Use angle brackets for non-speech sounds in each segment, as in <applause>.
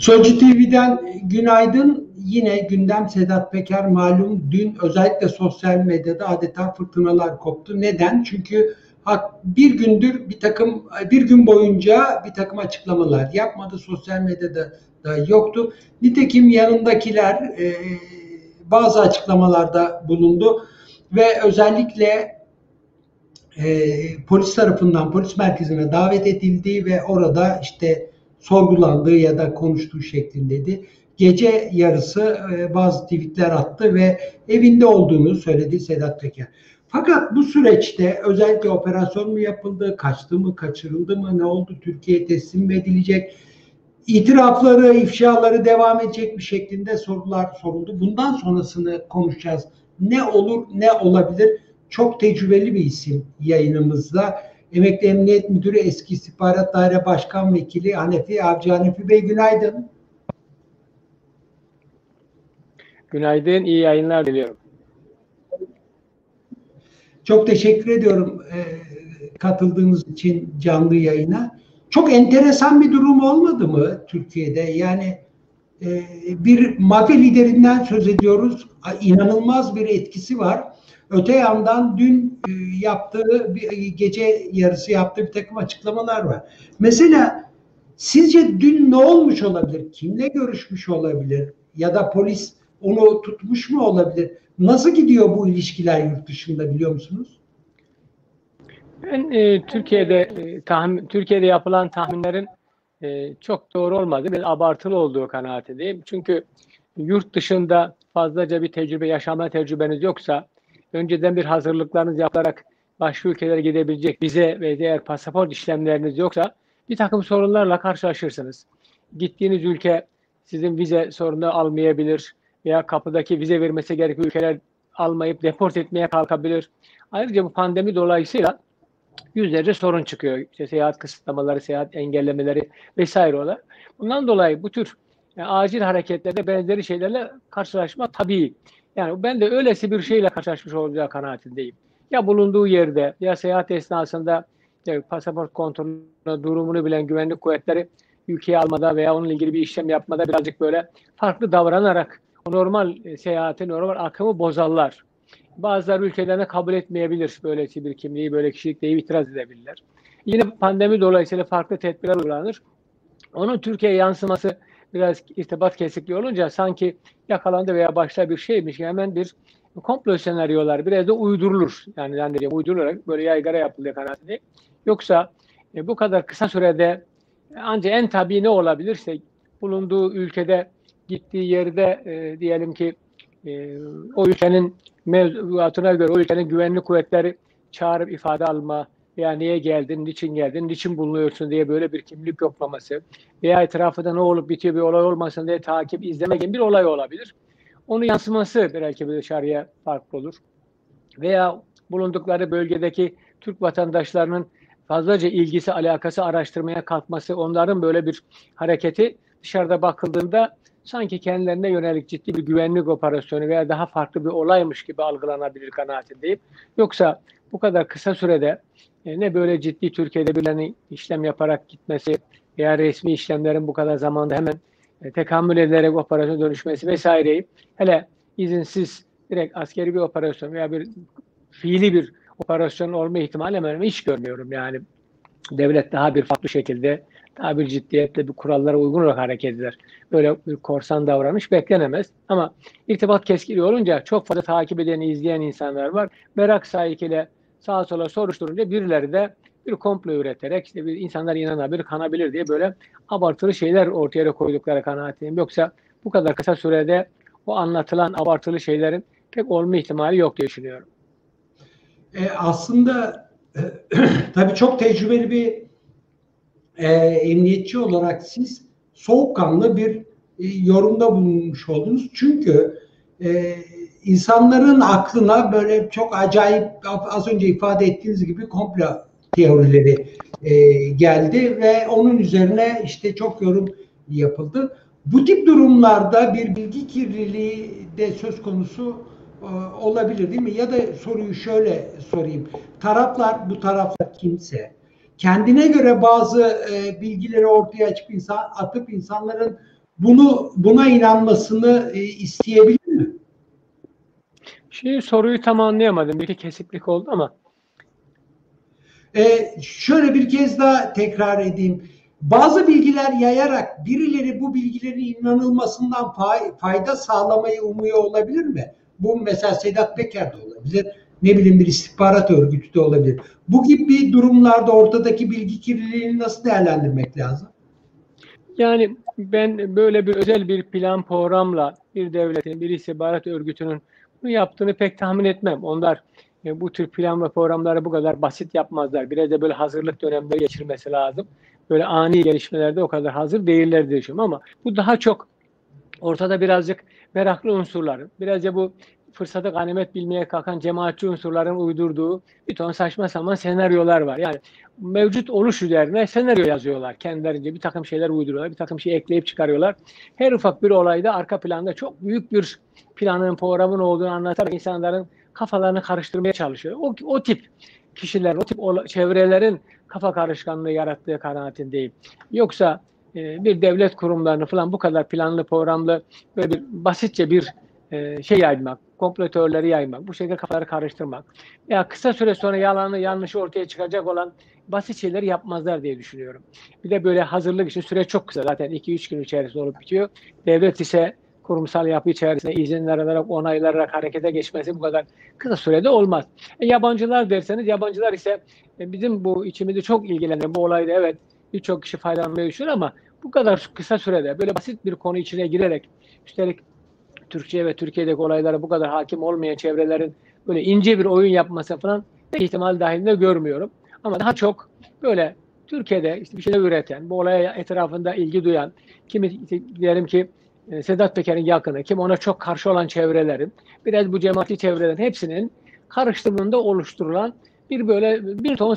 Sözcü TV'den günaydın. Yine gündem Sedat Peker malum dün özellikle sosyal medyada adeta fırtınalar koptu. Neden? Çünkü bir gündür bir takım bir gün boyunca bir takım açıklamalar yapmadı. Sosyal medyada da yoktu. Nitekim yanındakiler e, bazı açıklamalarda bulundu ve özellikle e, polis tarafından polis merkezine davet edildiği ve orada işte sorgulandığı ya da konuştuğu şeklindeydi. Gece yarısı e, bazı tweetler attı ve evinde olduğunu söyledi Sedat Peker. Fakat bu süreçte özellikle operasyon mu yapıldı, kaçtı mı, kaçırıldı mı, ne oldu, Türkiye teslim mi edilecek, itirafları, ifşaları devam edecek bir şeklinde sorular soruldu. Bundan sonrasını konuşacağız. Ne olur, ne olabilir? Çok tecrübeli bir isim yayınımızda. Emekli Emniyet Müdürü eski İstihbarat Daire Başkan Vekili Hanefi Avcı Hanefi Bey günaydın. Günaydın, iyi yayınlar diliyorum. Çok teşekkür ediyorum e, katıldığınız için canlı yayına. Çok enteresan bir durum olmadı mı Türkiye'de? Yani e, bir mafya liderinden söz ediyoruz. İnanılmaz bir etkisi var. Öte yandan dün e, yaptığı bir gece yarısı yaptığı bir takım açıklamalar var. Mesela sizce dün ne olmuş olabilir? Kimle görüşmüş olabilir? Ya da polis onu tutmuş mu olabilir? Nasıl gidiyor bu ilişkiler yurt dışında biliyor musunuz? Ben e, Türkiye'de e, tahmin Türkiye'de yapılan tahminlerin e, çok doğru olmadığı, bir abartılı olduğu kanaatindeyim. Çünkü yurt dışında fazlaca bir tecrübe, yaşama tecrübeniz yoksa önceden bir hazırlıklarınız yaparak başka ülkelere gidebilecek vize ve diğer pasaport işlemleriniz yoksa bir takım sorunlarla karşılaşırsınız. Gittiğiniz ülke sizin vize sorunu almayabilir veya kapıdaki vize vermesi gerekli ülkeler almayıp deport etmeye kalkabilir. Ayrıca bu pandemi dolayısıyla yüzlerce sorun çıkıyor. İşte seyahat kısıtlamaları, seyahat engellemeleri vesaire olarak. Bundan dolayı bu tür yani acil hareketlerde benzeri şeylerle karşılaşma tabii. Yani ben de öylesi bir şeyle karşılaşmış olacağı kanaatindeyim. Ya bulunduğu yerde ya seyahat esnasında ya pasaport kontrolü durumunu bilen güvenlik kuvvetleri ülkeye almada veya onunla ilgili bir işlem yapmada birazcık böyle farklı davranarak normal seyahati, normal akımı bozarlar. Bazıları ülkelerine kabul etmeyebilir böyle bir kimliği, böyle kişilik deyip itiraz edebilirler. Yine pandemi dolayısıyla farklı tedbirler uygulanır. Onun Türkiye'ye yansıması biraz irtibat kesikliği olunca sanki yakalandı veya başta bir şeymiş hemen bir komplo senaryolar biraz da uydurulur. Yani zannediyorum uydurularak böyle yaygara yapılıyor kanaatinde. Yoksa e, bu kadar kısa sürede ancak en tabii ne olabilirse bulunduğu ülkede gittiği yerde e, diyelim ki e, o ülkenin mevzuatına göre o ülkenin güvenlik kuvvetleri çağırıp ifade alma veya niye geldin, niçin geldin, niçin bulunuyorsun diye böyle bir kimlik yoklaması veya etrafında ne olup bitiyor bir olay olmasın diye takip, izleme gibi bir olay olabilir. Onun yansıması belki bir dışarıya farklı olur. Veya bulundukları bölgedeki Türk vatandaşlarının fazlaca ilgisi, alakası araştırmaya kalkması, onların böyle bir hareketi dışarıda bakıldığında sanki kendilerine yönelik ciddi bir güvenlik operasyonu veya daha farklı bir olaymış gibi algılanabilir kanaatindeyim. Yoksa bu kadar kısa sürede e, ne böyle ciddi Türkiye'de birilerinin işlem yaparak gitmesi veya resmi işlemlerin bu kadar zamanda hemen e, tekamül ederek operasyon dönüşmesi vesaireyi hele izinsiz direkt askeri bir operasyon veya bir fiili bir operasyon olma ihtimali hemen hiç görmüyorum. Yani devlet daha bir farklı şekilde daha bir ciddiyetle bir kurallara uygun olarak hareket eder. Böyle bir korsan davranış beklenemez. Ama irtibat keskili olunca çok fazla takip eden, izleyen insanlar var. Merak sahikiyle sağa sola soruşturunca birileri de bir komplo üreterek işte bir insanlar inanabilir, kanabilir diye böyle abartılı şeyler ortaya koydukları kanaatindeyim. Yoksa bu kadar kısa sürede o anlatılan abartılı şeylerin pek olma ihtimali yok diye düşünüyorum. E, aslında e, <clears throat> tabii çok tecrübeli bir e, emniyetçi olarak siz soğukkanlı bir e, yorumda bulunmuş oldunuz. Çünkü e, insanların aklına böyle çok acayip az önce ifade ettiğiniz gibi komplo teorileri e, geldi ve onun üzerine işte çok yorum yapıldı. Bu tip durumlarda bir bilgi kirliliği de söz konusu e, olabilir değil mi? Ya da soruyu şöyle sorayım. Taraflar, bu taraflar kimse kendine göre bazı e, bilgileri ortaya açıp insan, atıp insanların bunu buna inanmasını e, isteyebilir mi? Şimdi soruyu tam anlayamadım. Bir kesiklik oldu ama. Ee, şöyle bir kez daha tekrar edeyim. Bazı bilgiler yayarak birileri bu bilgilerin inanılmasından fayda sağlamayı umuyor olabilir mi? Bu mesela Sedat Peker de olabilir. Ne bileyim bir istihbarat örgütü de olabilir. Bu gibi durumlarda ortadaki bilgi kirliliğini nasıl değerlendirmek lazım? Yani ben böyle bir özel bir plan programla bir devletin, bir istihbarat örgütünün bunu yaptığını pek tahmin etmem. Onlar e, bu tür plan ve programları bu kadar basit yapmazlar. Biraz da böyle hazırlık dönemleri geçirmesi lazım. Böyle ani gelişmelerde o kadar hazır değiller diye düşünüyorum ama bu daha çok ortada birazcık meraklı unsurlar. Birazca bu fırsatı ganimet bilmeye kalkan cemaatçi unsurların uydurduğu bir ton saçma sapan senaryolar var. Yani mevcut oluş üzerine senaryo yazıyorlar kendilerince. Bir takım şeyler uyduruyorlar, bir takım şey ekleyip çıkarıyorlar. Her ufak bir olayda arka planda çok büyük bir planın, programın olduğunu anlatarak insanların kafalarını karıştırmaya çalışıyor. O, o tip kişiler, o tip çevrelerin kafa karışkanlığı yarattığı kanaatindeyim. Yoksa e, bir devlet kurumlarını falan bu kadar planlı, programlı böyle bir basitçe bir e, şey yaymak, kompletörleri yaymak, bu şekilde kafaları karıştırmak. Ya kısa süre sonra yalanı, yanlışı ortaya çıkacak olan basit şeyleri yapmazlar diye düşünüyorum. Bir de böyle hazırlık için süre çok kısa. Zaten 2-3 gün içerisinde olup bitiyor. Devlet ise kurumsal yapı içerisinde izinler alarak, onaylanarak harekete geçmesi bu kadar kısa sürede olmaz. E, yabancılar derseniz, yabancılar ise e, bizim bu içimizi çok ilgilenen bu olayda evet birçok kişi faydalanmaya düşünüyor ama bu kadar kısa sürede böyle basit bir konu içine girerek üstelik Türkçe ve Türkiye'deki olaylara bu kadar hakim olmayan çevrelerin böyle ince bir oyun yapması falan ihtimal dahilinde görmüyorum. Ama daha çok böyle Türkiye'de işte bir şeyler üreten, bu olaya etrafında ilgi duyan, kimi diyelim ki e, Sedat Peker'in yakını, kim ona çok karşı olan çevrelerin, biraz bu cemaati çevrelerin hepsinin karıştırılığında oluşturulan bir böyle bir ton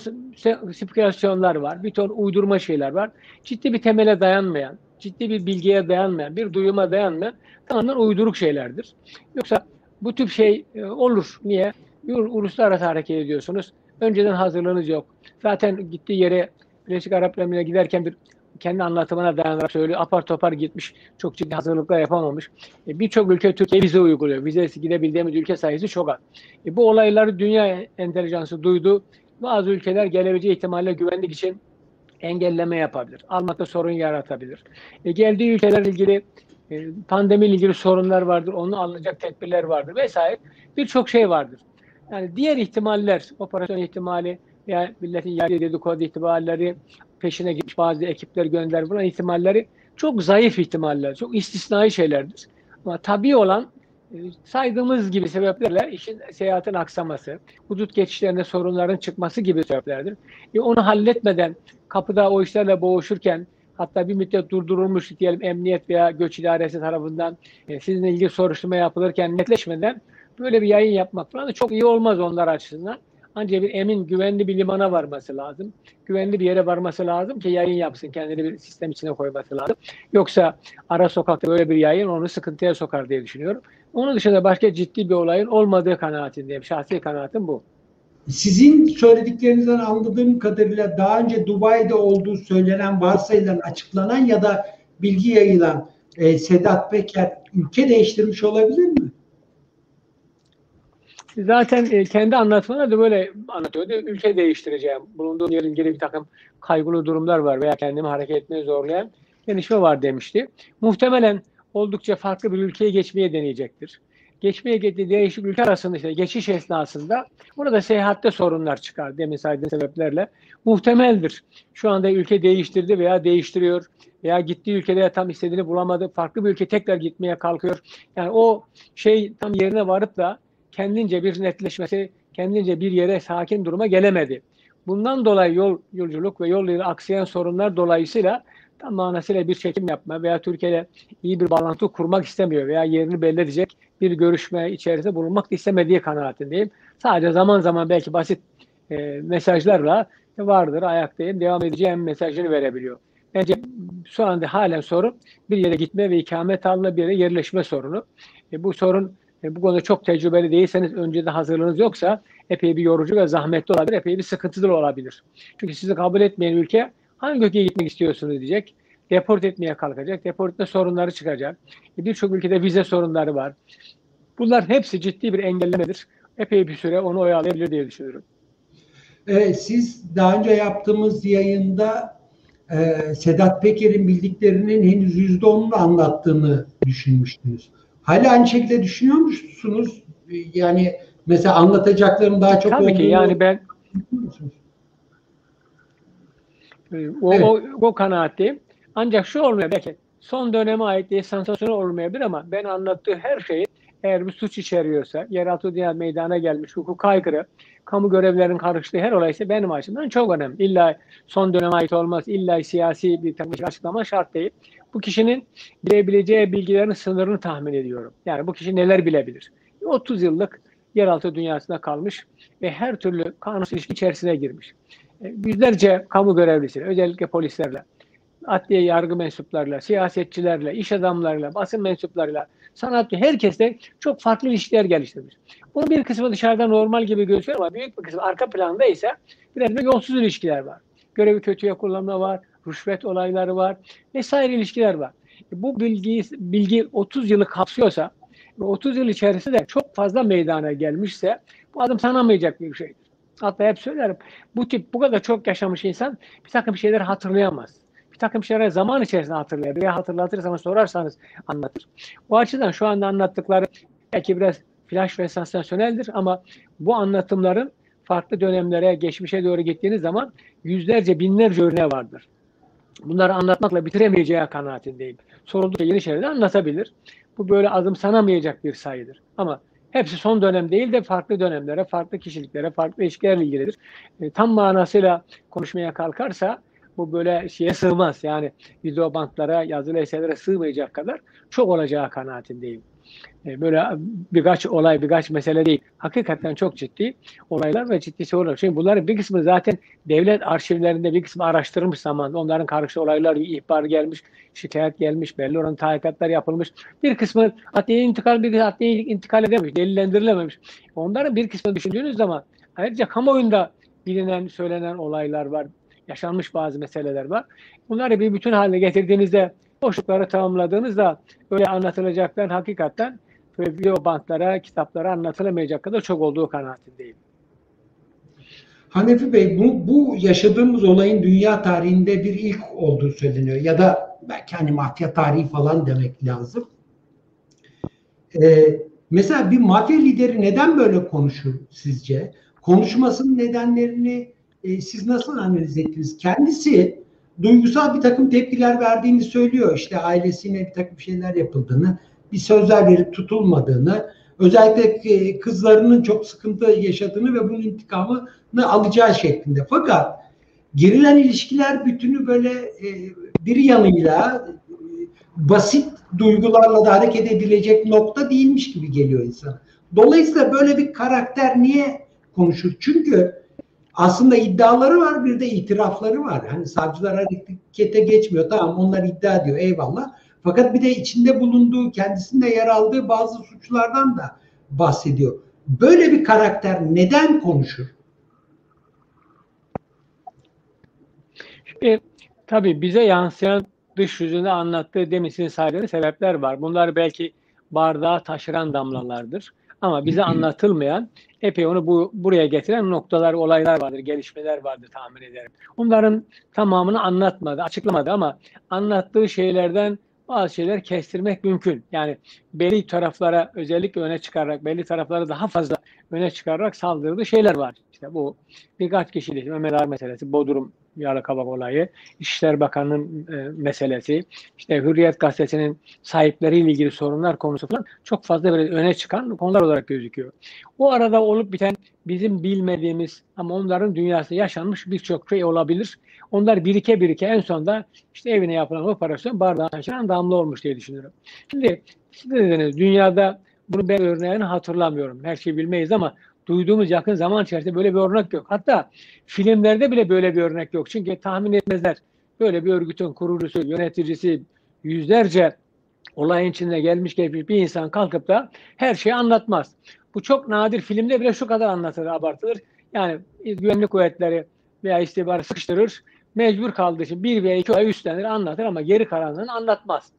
spekülasyonlar var, bir ton uydurma şeyler var. Ciddi bir temele dayanmayan, ciddi bir bilgiye dayanmayan, bir duyuma dayanmayan tamamen uyduruk şeylerdir. Yoksa bu tip şey e, olur. Niye? Uluslararası hareket ediyorsunuz. Önceden hazırlığınız yok. Zaten gittiği yere Birleşik Arap Emirlikleri'ne giderken bir kendi anlatımına dayanarak söylüyor. Apar topar gitmiş. Çok ciddi hazırlıklar yapamamış. E, Birçok ülke Türkiye vize uyguluyor. Vizesi gidebildiğimiz ülke sayısı çok az. E, bu olayları dünya entelijansı duydu. Bazı ülkeler gelebileceği ihtimalle güvenlik için engelleme yapabilir. Almakta sorun yaratabilir. E, geldiği ülkelerle ilgili e, pandemiyle ilgili sorunlar vardır. Onu alınacak tedbirler vardır vesaire. Birçok şey vardır. Yani diğer ihtimaller, operasyon ihtimali veya milletin yarı dedikodu ihtimalleri peşine gitmiş bazı ekipler gönder bulan ihtimalleri çok zayıf ihtimaller, çok istisnai şeylerdir. Ama tabii olan saydığımız gibi sebeplerle işin seyahatin aksaması, hudut geçişlerinde sorunların çıkması gibi sebeplerdir. E onu halletmeden kapıda o işlerle boğuşurken hatta bir müddet durdurulmuş diyelim emniyet veya göç idaresi tarafından e, sizinle ilgili soruşturma yapılırken netleşmeden böyle bir yayın yapmak falan da çok iyi olmaz onlar açısından. Ancak bir emin, güvenli bir limana varması lazım. Güvenli bir yere varması lazım ki yayın yapsın. Kendini bir sistem içine koyması lazım. Yoksa ara sokakta böyle bir yayın onu sıkıntıya sokar diye düşünüyorum. Onun dışında başka ciddi bir olayın olmadığı kanaatindeyim. Şahsi kanaatim bu. Sizin söylediklerinizden anladığım kadarıyla daha önce Dubai'de olduğu söylenen, varsayılan, açıklanan ya da bilgi yayılan e, Sedat Peker ülke değiştirmiş olabilir mi? Zaten e, kendi anlatmaları da böyle anlatıyordu. Ülke değiştireceğim. Bulunduğum yerin ilgili bir takım kaygılı durumlar var veya kendimi hareket etmeye zorlayan gelişme var demişti. Muhtemelen oldukça farklı bir ülkeye geçmeye deneyecektir. Geçmeye gittiği değişik ülke arasında işte geçiş esnasında burada seyahatte sorunlar çıkar demin saydığım sebeplerle. Muhtemeldir. Şu anda ülke değiştirdi veya değiştiriyor veya gittiği ülkede tam istediğini bulamadı. Farklı bir ülke tekrar gitmeye kalkıyor. Yani o şey tam yerine varıp da kendince bir netleşmesi, kendince bir yere sakin duruma gelemedi. Bundan dolayı yol yolculuk ve yol ile aksayan sorunlar dolayısıyla tam manasıyla bir çekim yapma veya Türkiye ile iyi bir bağlantı kurmak istemiyor veya yerini belli edecek bir görüşme içerisinde bulunmak istemediği kanaatindeyim. Sadece zaman zaman belki basit e, mesajlarla vardır, ayaktayım, devam edeceğim mesajını verebiliyor. Bence şu anda halen sorun bir yere gitme ve ikamet alma bir yere yerleşme sorunu. E, bu sorun e, bu konuda çok tecrübeli değilseniz, önceden hazırlığınız yoksa epey bir yorucu ve zahmetli olabilir, epey bir sıkıntılı olabilir. Çünkü sizi kabul etmeyen ülke hangi ülkeye gitmek istiyorsunuz diyecek. deport etmeye kalkacak. Deportta sorunları çıkacak. E, birçok ülkede vize sorunları var. Bunlar hepsi ciddi bir engellemedir. Epey bir süre onu oyalayabilir diye düşünüyorum. Ee, siz daha önce yaptığımız yayında e, Sedat Peker'in bildiklerinin henüz yüzde onunu anlattığını düşünmüştünüz. Hala aynı şekilde düşünüyor musunuz? Yani mesela anlatacaklarım daha çok Tabii ki yani ben o, evet. o, o kanaatteyim. Ancak şu olmuyor belki son döneme ait diye sansasyonel olmayabilir ama ben anlattığı her şeyi eğer bir suç içeriyorsa, yeraltı dünya meydana gelmiş, hukuk aykırı, kamu görevlerinin karıştığı her olay ise benim açımdan çok önemli. İlla son döneme ait olmaz, illa siyasi bir açıklama şart değil. Bu kişinin bilebileceği bilgilerin sınırını tahmin ediyorum. Yani bu kişi neler bilebilir? 30 yıllık yeraltı dünyasında kalmış ve her türlü kanunsuz ilişki içerisine girmiş. E, yüzlerce kamu görevlisiyle, özellikle polislerle, adliye yargı mensuplarıyla, siyasetçilerle, iş adamlarıyla, basın mensuplarıyla, sanatçı herkesle çok farklı ilişkiler geliştirmiş. Bunun bir kısmı dışarıda normal gibi gözüküyor ama büyük bir kısmı arka planda ise biraz da yolsuz ilişkiler var. Görevi kötüye kullanma var, rüşvet olayları var vesaire ilişkiler var. E, bu bilgi, bilgi 30 yılı kapsıyorsa ve 30 yıl içerisinde çok fazla meydana gelmişse bu adım sanamayacak bir şeydir. Hatta hep söylerim bu tip bu kadar çok yaşamış insan bir takım şeyler hatırlayamaz bir takım şeyler zaman içerisinde hatırlayabilir. Ya hatırlatırsanız sorarsanız anlatır. O açıdan şu anda anlattıkları belki biraz flash ve sansasyoneldir ama bu anlatımların farklı dönemlere, geçmişe doğru gittiğiniz zaman yüzlerce, binlerce örneği vardır. Bunları anlatmakla bitiremeyeceği kanaatindeyim. Soruldukça yeni şeyler anlatabilir. Bu böyle adım sanamayacak bir sayıdır. Ama hepsi son dönem değil de farklı dönemlere, farklı kişiliklere, farklı ilişkilerle ilgilidir. E, tam manasıyla konuşmaya kalkarsa bu böyle şeye sığmaz. Yani video bantlara, yazılı eserlere sığmayacak kadar çok olacağı kanaatindeyim. E, böyle birkaç olay, birkaç mesele değil. Hakikaten çok ciddi olaylar ve ciddi sorular. Şimdi bunların bir kısmı zaten devlet arşivlerinde bir kısmı araştırılmış zaman. Onların karşı olaylar, ihbar gelmiş, şikayet gelmiş, belli olan tahkikatlar yapılmış. Bir kısmı adliye intikal, bir kısmı adliye intikal edememiş, delillendirilememiş. Onların bir kısmını düşündüğünüz zaman ayrıca kamuoyunda bilinen, söylenen olaylar var yaşanmış bazı meseleler var. Bunları bir bütün haline getirdiğinizde boşlukları tamamladığınızda böyle anlatılacaklar hakikaten video bantlara, kitaplara anlatılamayacak kadar çok olduğu kanaatindeyim. Hanefi Bey bu, bu yaşadığımız olayın dünya tarihinde bir ilk olduğu söyleniyor. Ya da belki hani mafya tarihi falan demek lazım. Ee, mesela bir mafya lideri neden böyle konuşur sizce? Konuşmasının nedenlerini e, siz nasıl analiz ettiniz? Kendisi duygusal bir takım tepkiler verdiğini söylüyor. İşte ailesine bir takım şeyler yapıldığını, bir sözler verip tutulmadığını, özellikle e, kızlarının çok sıkıntı yaşadığını ve bunun intikamını alacağı şeklinde. Fakat gerilen ilişkiler bütünü böyle e, bir yanıyla e, basit duygularla da hareket edebilecek nokta değilmiş gibi geliyor insan. Dolayısıyla böyle bir karakter niye konuşur? Çünkü aslında iddiaları var bir de itirafları var. Hani savcılar harekete geçmiyor. Tamam onlar iddia ediyor eyvallah. Fakat bir de içinde bulunduğu, kendisinde yer aldığı bazı suçlardan da bahsediyor. Böyle bir karakter neden konuşur? Şimdi, tabii bize yansıyan dış yüzünde anlattığı demisini saydığınız sebepler var. Bunlar belki bardağı taşıran damlalardır. Ama bize <clears throat> anlatılmayan epey onu bu buraya getiren noktalar, olaylar vardır, gelişmeler vardır tahmin ederim. Onların tamamını anlatmadı, açıklamadı ama anlattığı şeylerden bazı şeyler kestirmek mümkün. Yani belli taraflara özellikle öne çıkararak, belli taraflara daha fazla öne çıkararak saldırdığı şeyler var. İşte bu birkaç kişilik Mehmet Ağar meselesi, Bodrum Yalıkavak olayı, İçişler Bakanı'nın e, meselesi, işte Hürriyet Gazetesi'nin sahipleriyle ilgili sorunlar konusu falan çok fazla böyle öne çıkan konular olarak gözüküyor. O arada olup biten bizim bilmediğimiz ama onların dünyasında yaşanmış birçok şey olabilir. Onlar birike birike en sonunda işte evine yapılan operasyon bardağı taşıran damla olmuş diye düşünüyorum. Şimdi siz de dediniz dünyada bunu ben örneğini hatırlamıyorum. Her şeyi bilmeyiz ama duyduğumuz yakın zaman içerisinde böyle bir örnek yok. Hatta filmlerde bile böyle bir örnek yok. Çünkü tahmin etmezler. Böyle bir örgütün kurucusu, yöneticisi yüzlerce olayın içinde gelmiş geçmiş bir insan kalkıp da her şeyi anlatmaz. Bu çok nadir filmde bile şu kadar anlatılır, abartılır. Yani güvenlik kuvvetleri veya istihbarat sıkıştırır. mecbur kaldığı için bir veya iki ay üstlenir anlatır ama geri kalanını anlatmaz.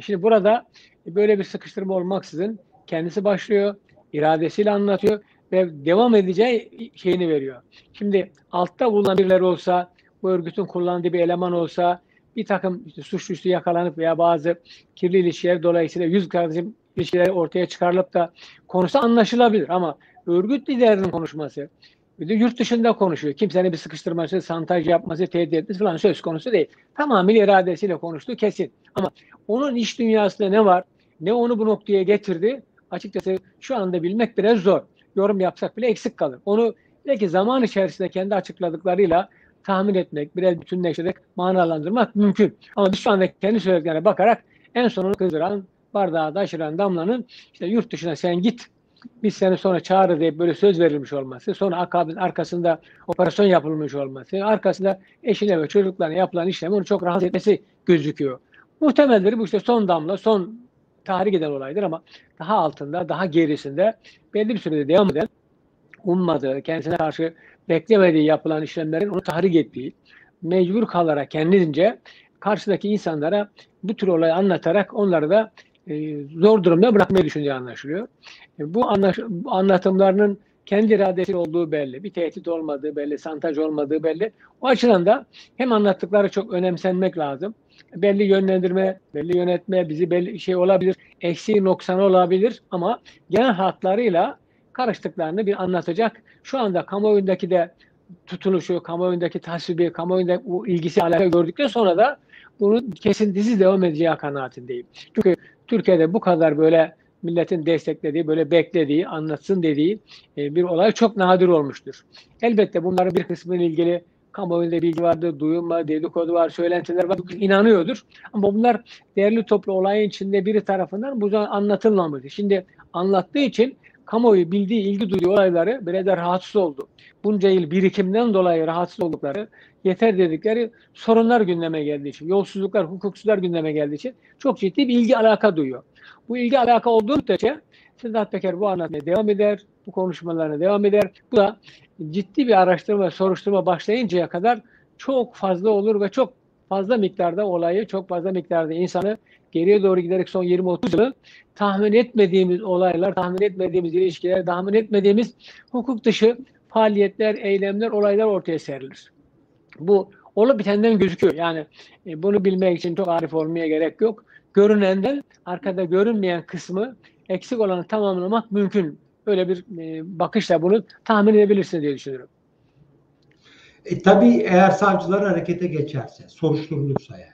Şimdi burada böyle bir sıkıştırma olmaksızın kendisi başlıyor, iradesiyle anlatıyor ve devam edeceği şeyini veriyor. Şimdi altta bulunan birileri olsa, bu örgütün kullandığı bir eleman olsa, bir takım işte suçüstü yakalanıp veya bazı kirli ilişkiler dolayısıyla yüz kardeşim ilişkileri ortaya çıkarılıp da konusu anlaşılabilir ama örgüt liderinin konuşması bir de yurt dışında konuşuyor. Kimsenin bir sıkıştırması, santaj yapması, tehdit etmesi falan söz konusu değil. Tamamıyla iradesiyle konuştuğu kesin. Ama onun iş dünyasında ne var, ne onu bu noktaya getirdi açıkçası şu anda bilmek biraz zor. Yorum yapsak bile eksik kalır. Onu belki zaman içerisinde kendi açıkladıklarıyla tahmin etmek, biraz bütünleştirerek manalandırmak mümkün. Ama biz şu anda kendi söylediklerine bakarak en sonunu kızdıran, bardağı taşıran damlanın işte yurt dışına sen git biz seni sonra çağırır diye böyle söz verilmiş olması, sonra akabin arkasında operasyon yapılmış olması, arkasında eşine ve çocuklarına yapılan işlem onu çok rahatsız etmesi gözüküyor. Muhtemeldir bu işte son damla, son tahrik eden olaydır ama daha altında, daha gerisinde belli bir sürede devam eden, ummadığı, kendisine karşı beklemediği yapılan işlemlerin onu tahrik ettiği, mecbur kalarak kendince karşıdaki insanlara bu tür olayı anlatarak onları da e, zor durumda bırakmayı düşündüğü anlaşılıyor. E, bu, anlaş, anlatımlarının kendi iradesi olduğu belli, bir tehdit olmadığı belli, santaj olmadığı belli. O açıdan da hem anlattıkları çok önemsenmek lazım. Belli yönlendirme, belli yönetme, bizi belli şey olabilir, eksiği noksanı olabilir ama genel hatlarıyla karıştıklarını bir anlatacak. Şu anda kamuoyundaki de tutuluşu, kamuoyundaki tasvibi, kamuoyunda bu ilgisi alaka gördükten sonra da bunun kesintisiz devam edeceği kanaatindeyim. Çünkü Türkiye'de bu kadar böyle milletin desteklediği, böyle beklediği, anlatsın dediği e, bir olay çok nadir olmuştur. Elbette bunların bir kısmıyla ilgili kamuoyunda bilgi vardır, duyum var, dedikodu var, söylentiler var, inanıyordur. Ama bunlar değerli toplu olayın içinde biri tarafından bu zaman anlatılmamıştır. Şimdi anlattığı için kamuoyu bildiği, ilgi duyduğu olayları böyle de rahatsız oldu. Bunca yıl birikimden dolayı rahatsız oldukları, yeter dedikleri sorunlar gündeme geldiği için, yolsuzluklar, hukuksuzlar gündeme geldiği için çok ciddi bir ilgi alaka duyuyor. Bu ilgi alaka olduğu müddetçe Sedat Peker bu anlatmaya devam eder, bu konuşmalarına devam eder. Bu da ciddi bir araştırma, soruşturma başlayıncaya kadar çok fazla olur ve çok fazla miktarda olayı, çok fazla miktarda insanı geriye doğru giderek son 20-30 yılı tahmin etmediğimiz olaylar, tahmin etmediğimiz ilişkiler, tahmin etmediğimiz hukuk dışı faaliyetler, eylemler, olaylar ortaya serilir. Bu olup bitenden gözüküyor. Yani e, bunu bilmek için çok arif olmaya gerek yok. Görünenden arkada görünmeyen kısmı eksik olanı tamamlamak mümkün. Öyle bir e, bakışla bunu tahmin edebilirsiniz diye düşünüyorum. E, tabii eğer savcılar harekete geçerse, soruşturulursa yani.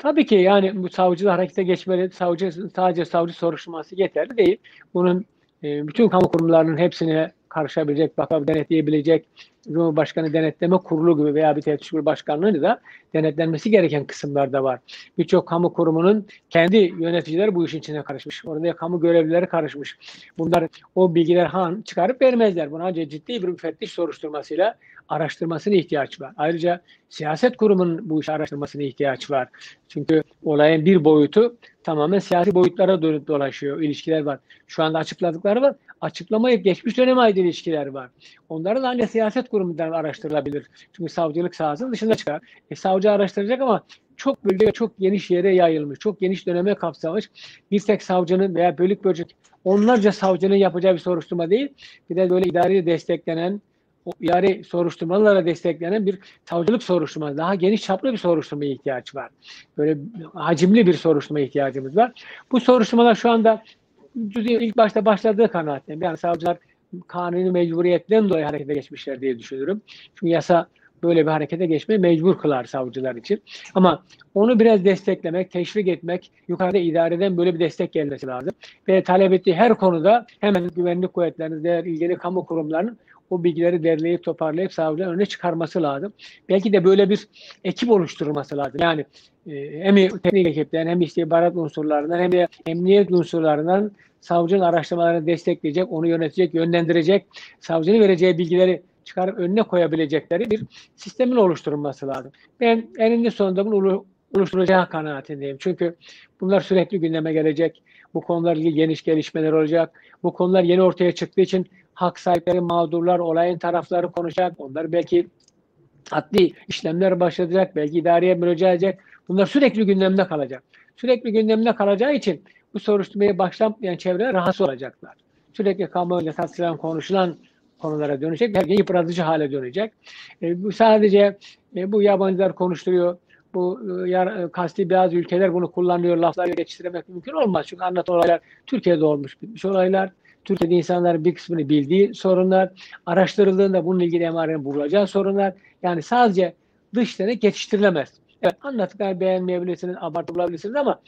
Tabii ki yani bu savcılar harekete geçmeli, savcı sadece savcı soruşturması yeterli değil. Bunun e, bütün kamu kurumlarının hepsine karışabilecek, bakıp denetleyebilecek Cumhurbaşkanı Denetleme Kurulu gibi veya bir kurulu başkanlığı da denetlenmesi gereken kısımlar da var. Birçok kamu kurumunun kendi yöneticileri bu işin içine karışmış. Orada kamu görevlileri karışmış. Bunlar o bilgiler han çıkarıp vermezler. Buna ancak ciddi bir müfettiş soruşturmasıyla araştırmasına ihtiyaç var. Ayrıca siyaset kurumunun bu işi araştırmasına ihtiyaç var. Çünkü olayın bir boyutu tamamen siyasi boyutlara dönüp dolaşıyor. İlişkiler var. Şu anda açıkladıkları var. Açıklamayıp geçmiş döneme ait ilişkiler var. Onların ancak siyaset kurumundan araştırılabilir. Çünkü savcılık sahasının dışında çıkar. E, savcı araştıracak ama çok bölge ve çok geniş yere yayılmış, çok geniş döneme kapsamış bir tek savcının veya bölük bölük onlarca savcının yapacağı bir soruşturma değil. Bir de böyle idari desteklenen, o idari soruşturmalarla desteklenen bir savcılık soruşturması, daha geniş çaplı bir soruşturmaya ihtiyaç var. Böyle hacimli bir soruşturma ihtiyacımız var. Bu soruşturmalar şu anda ilk başta başladığı kanaatim. Yani savcılar kanuni mecburiyetten dolayı harekete geçmişler diye düşünürüm. Çünkü yasa böyle bir harekete geçmeyi mecbur kılar savcılar için. Ama onu biraz desteklemek, teşvik etmek, yukarıda idareden böyle bir destek gelmesi lazım. Ve talep ettiği her konuda hemen güvenlik kuvvetlerinin, ilgili kamu kurumlarının o bilgileri derleyip toparlayıp savcıların önüne çıkarması lazım. Belki de böyle bir ekip oluşturulması lazım. Yani e, hem teknik ekipten hem istihbarat unsurlarından hem de emniyet unsurlarından savcının araştırmalarını destekleyecek, onu yönetecek, yönlendirecek, savcının vereceği bilgileri çıkarıp önüne koyabilecekleri bir sistemin oluşturulması lazım. Ben eninde sonunda bunun oluşturacağı kanaatindeyim. Çünkü bunlar sürekli gündeme gelecek. Bu konularla ilgili geniş gelişmeler olacak. Bu konular yeni ortaya çıktığı için hak sahipleri, mağdurlar, olayın tarafları konuşacak. Onlar belki adli işlemler başlayacak, belki idareye müracaat edecek. Bunlar sürekli gündemde kalacak. Sürekli gündemde kalacağı için bu soruşturmaya başlamayan çevreler rahatsız olacaklar. Sürekli kamuoyunda tartışılan, konuşulan konulara dönecek. Her gün yıpratıcı hale dönecek. E, bu sadece e, bu yabancılar konuşturuyor. Bu e, yar, e, kasti bazı ülkeler bunu kullanıyor, laflarla geçiştirmek mümkün olmaz. Çünkü anlatan olaylar Türkiye'de olmuş bitmiş olaylar. Türkiye'de insanların bir kısmını bildiği sorunlar, araştırıldığında bununla ilgili emarenin bulacağı sorunlar. Yani sadece dış denek geçiştirilemez. Evet anlattıklar beğenmeyebilirsiniz, abartı bulabilirsiniz ama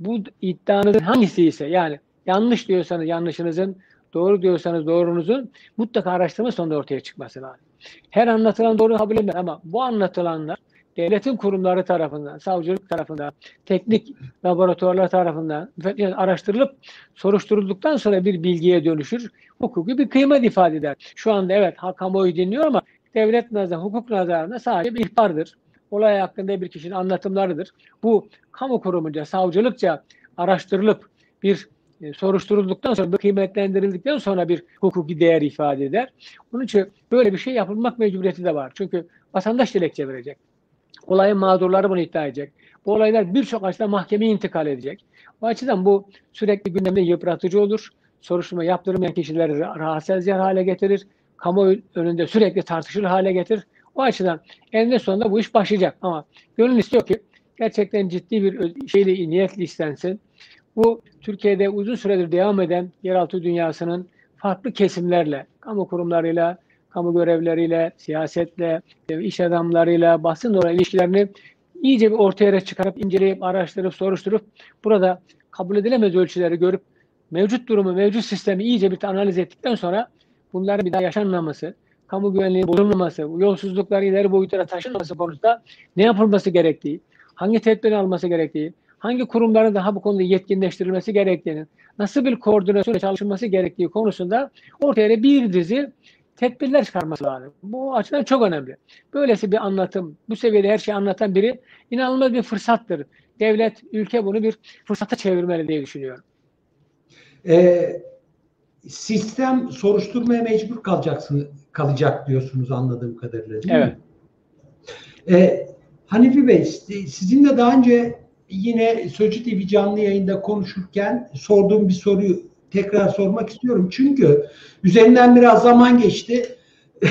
bu iddianızın hangisi ise yani yanlış diyorsanız yanlışınızın, doğru diyorsanız doğrunuzun mutlaka araştırma sonunda ortaya çıkması lazım. Her anlatılan doğru kabul edilir ama bu anlatılanlar devletin kurumları tarafından, savcılık tarafından, teknik laboratuvarlar tarafından yani araştırılıp soruşturulduktan sonra bir bilgiye dönüşür. Hukuki bir kıymet ifade eder. Şu anda evet kamuoyu dinliyor ama devlet nazarında, hukuk nazarında sadece bir ihbardır. Olay hakkında bir kişinin anlatımlarıdır. Bu kamu kurumunca, savcılıkça araştırılıp bir e, soruşturulduktan sonra, kıymetlendirildikten sonra bir hukuki değer ifade eder. Bunun için böyle bir şey yapılmak mecburiyeti de var. Çünkü vatandaş dilekçe verecek. Olayın mağdurları bunu iddia edecek. Bu olaylar birçok açıdan mahkemeye intikal edecek. O açıdan bu sürekli gündemde yıpratıcı olur. Soruşturma yaptırmayan kişileri rahatsız edici hale getirir. Kamu önünde sürekli tartışılır hale getirir. O açıdan eninde sonunda bu iş başlayacak. Ama gönül istiyor ki gerçekten ciddi bir şeyle niyetli istensin. Bu Türkiye'de uzun süredir devam eden yeraltı dünyasının farklı kesimlerle, kamu kurumlarıyla, kamu görevleriyle, siyasetle, iş adamlarıyla, basın olan ilişkilerini iyice bir ortaya çıkarıp, inceleyip, araştırıp, soruşturup burada kabul edilemez ölçüleri görüp mevcut durumu, mevcut sistemi iyice bir analiz ettikten sonra bunların bir daha yaşanmaması, kamu güvenliği bozulmaması, yolsuzluklar ileri boyutlara taşınması konusunda ne yapılması gerektiği, hangi tedbir alması gerektiği, hangi kurumların daha bu konuda yetkinleştirilmesi gerektiğini, nasıl bir koordinasyon çalışılması gerektiği konusunda ortaya bir dizi tedbirler çıkarması lazım. Bu açıdan çok önemli. Böylesi bir anlatım, bu seviyede her şeyi anlatan biri inanılmaz bir fırsattır. Devlet, ülke bunu bir fırsata çevirmeli diye düşünüyorum. Ee, sistem soruşturmaya mecbur kalacaksın, kalacak diyorsunuz anladığım kadarıyla değil evet. mi? Ee, Hanifi Bey, sizinle daha önce yine Sözcü TV canlı yayında konuşurken sorduğum bir soruyu tekrar sormak istiyorum. Çünkü üzerinden biraz zaman geçti. <clears throat>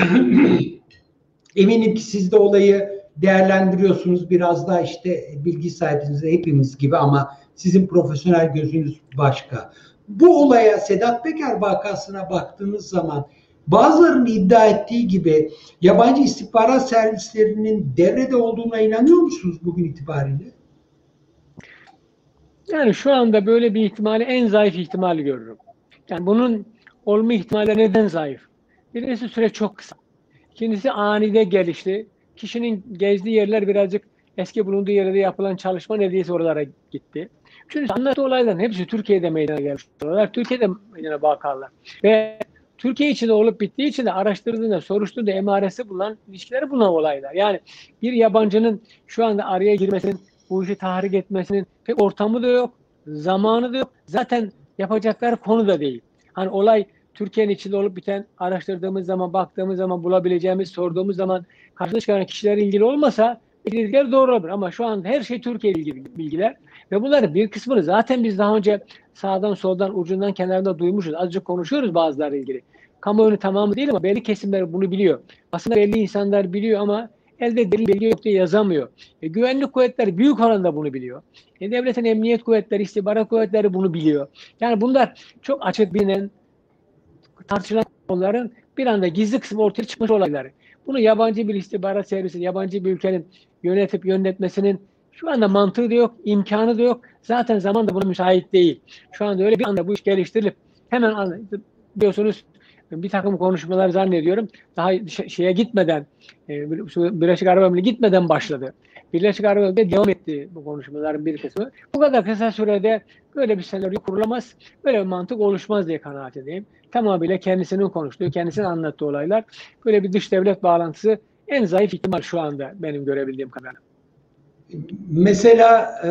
Eminim ki siz de olayı değerlendiriyorsunuz. Biraz daha işte bilgi sahibiniz hepimiz gibi ama sizin profesyonel gözünüz başka. Bu olaya Sedat Peker vakasına baktığınız zaman bazılarının iddia ettiği gibi yabancı istihbarat servislerinin devrede olduğuna inanıyor musunuz bugün itibariyle? Yani şu anda böyle bir ihtimali en zayıf ihtimali görürüm. Yani bunun olma ihtimali neden zayıf? Birincisi süre çok kısa. İkincisi anide gelişti. Kişinin gezdiği yerler birazcık eski bulunduğu yerde yapılan çalışma neredeyse oralara gitti. Çünkü anlattığı olayların hepsi Türkiye'de meydana gelmiş olaylar. Türkiye'de meydana bakarlar. Ve Türkiye içinde olup bittiği için de araştırdığında, soruşturduğunda emaresi bulunan, ilişkileri bulunan olaylar. Yani bir yabancının şu anda araya girmesinin, bu işi tahrik etmesinin pek ortamı da yok, zamanı da yok. Zaten yapacakları konu da değil. Hani olay Türkiye'nin içinde olup biten araştırdığımız zaman, baktığımız zaman, bulabileceğimiz, sorduğumuz zaman karşına çıkan kişilerle ilgili olmasa bilgiler doğru olur. Ama şu an her şey Türkiye ilgili bilgiler. Ve bunların bir kısmını zaten biz daha önce sağdan soldan ucundan kenarında duymuşuz. Azıcık konuşuyoruz bazıları ilgili. Kamuoyunun tamamı değil ama belli kesimler bunu biliyor. Aslında belli insanlar biliyor ama elde delil bilgi yok diye yazamıyor. E, güvenlik kuvvetleri büyük oranda bunu biliyor. E, devletin emniyet kuvvetleri, istihbarat kuvvetleri bunu biliyor. Yani bunlar çok açık bilinen tartışılan konuların bir anda gizli kısmı ortaya çıkmış olayları. Bunu yabancı bir istihbarat servisi, yabancı bir ülkenin yönetip yönetmesinin şu anda mantığı da yok, imkanı da yok. Zaten zaman da buna müsait değil. Şu anda öyle bir anda bu iş geliştirilip hemen biliyorsunuz bir takım konuşmalar zannediyorum daha şeye gitmeden e, Birleşik Arap Emirlikleri gitmeden başladı. Birleşik Arap Emirlikleri devam etti bu konuşmaların bir kısmı. Bu kadar kısa sürede böyle bir senaryo kurulamaz, böyle bir mantık oluşmaz diye kanaat edeyim. Tamamıyla kendisinin konuştuğu, kendisinin anlattığı olaylar. Böyle bir dış devlet bağlantısı en zayıf ihtimal şu anda benim görebildiğim kadarıyla. Mesela e,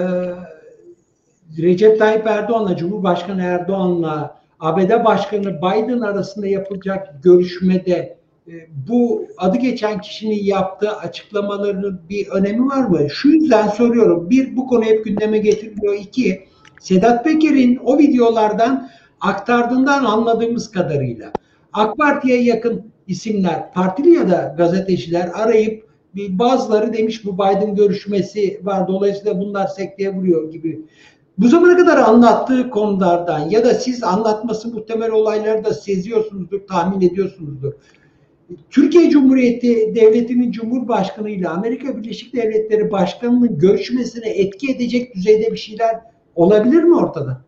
Recep Tayyip Erdoğan'la Cumhurbaşkanı Erdoğan'la ABD Başkanı Biden arasında yapılacak görüşmede e, bu adı geçen kişinin yaptığı açıklamalarının bir önemi var mı? Şu yüzden soruyorum. Bir, bu konu hep gündeme getiriliyor. İki, Sedat Peker'in o videolardan aktardığından anladığımız kadarıyla AK Parti'ye yakın isimler, partili ya da gazeteciler arayıp bazıları demiş bu Biden görüşmesi var dolayısıyla bunlar sekteye vuruyor gibi. Bu zamana kadar anlattığı konulardan ya da siz anlatması muhtemel olayları da seziyorsunuzdur, tahmin ediyorsunuzdur. Türkiye Cumhuriyeti Devleti'nin Cumhurbaşkanı ile Amerika Birleşik Devletleri Başkanı'nın görüşmesine etki edecek düzeyde bir şeyler olabilir mi ortada?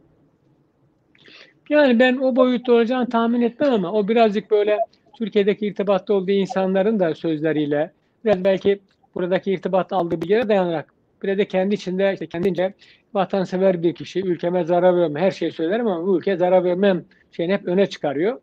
Yani ben o boyutta olacağını tahmin etmem ama o birazcık böyle Türkiye'deki irtibatta olduğu insanların da sözleriyle biraz belki buradaki irtibat aldığı bilgilere dayanarak bir de kendi içinde işte kendince vatansever bir kişi, ülkeme zarar vermem, her şeyi söylerim ama bu ülkeye zarar vermem şeyini hep öne çıkarıyor.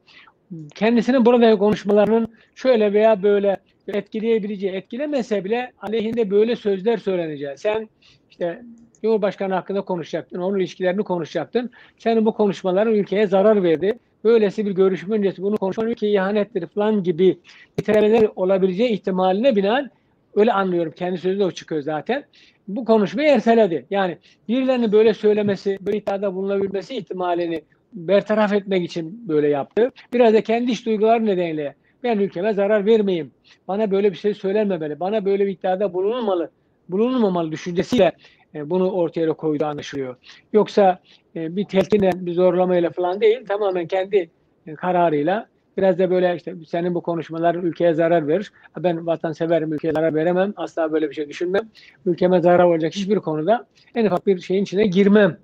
Kendisinin burada konuşmalarının şöyle veya böyle etkileyebileceği, etkilemese bile aleyhinde böyle sözler söyleneceği. Sen işte Cumhurbaşkanı hakkında konuşacaktın, onun ilişkilerini konuşacaktın. Senin bu konuşmaların ülkeye zarar verdi. Böylesi bir görüşme öncesi bunu konuşman ülkeye ihanettir falan gibi nitelemeler olabileceği ihtimaline binaen öyle anlıyorum. Kendi sözü de o çıkıyor zaten. Bu konuşmayı erteledi. Yani birilerinin böyle söylemesi, böyle iddiada bulunabilmesi ihtimalini bertaraf etmek için böyle yaptı. Biraz da kendi iş duyguları nedeniyle ben ülkeme zarar vermeyeyim. Bana böyle bir şey söylenmemeli. Bana böyle bir iddiada bulunulmalı. Bulunulmamalı düşüncesiyle e, bunu ortaya koydu anlaşılıyor. Yoksa e, bir telkinle, bir zorlamayla falan değil, tamamen kendi e, kararıyla biraz da böyle işte senin bu konuşmaların ülkeye zarar verir. Ben vatanseverim, ülkeye zarar veremem. Asla böyle bir şey düşünmem. Ülkeme zarar olacak hiçbir konuda en ufak bir şeyin içine girmem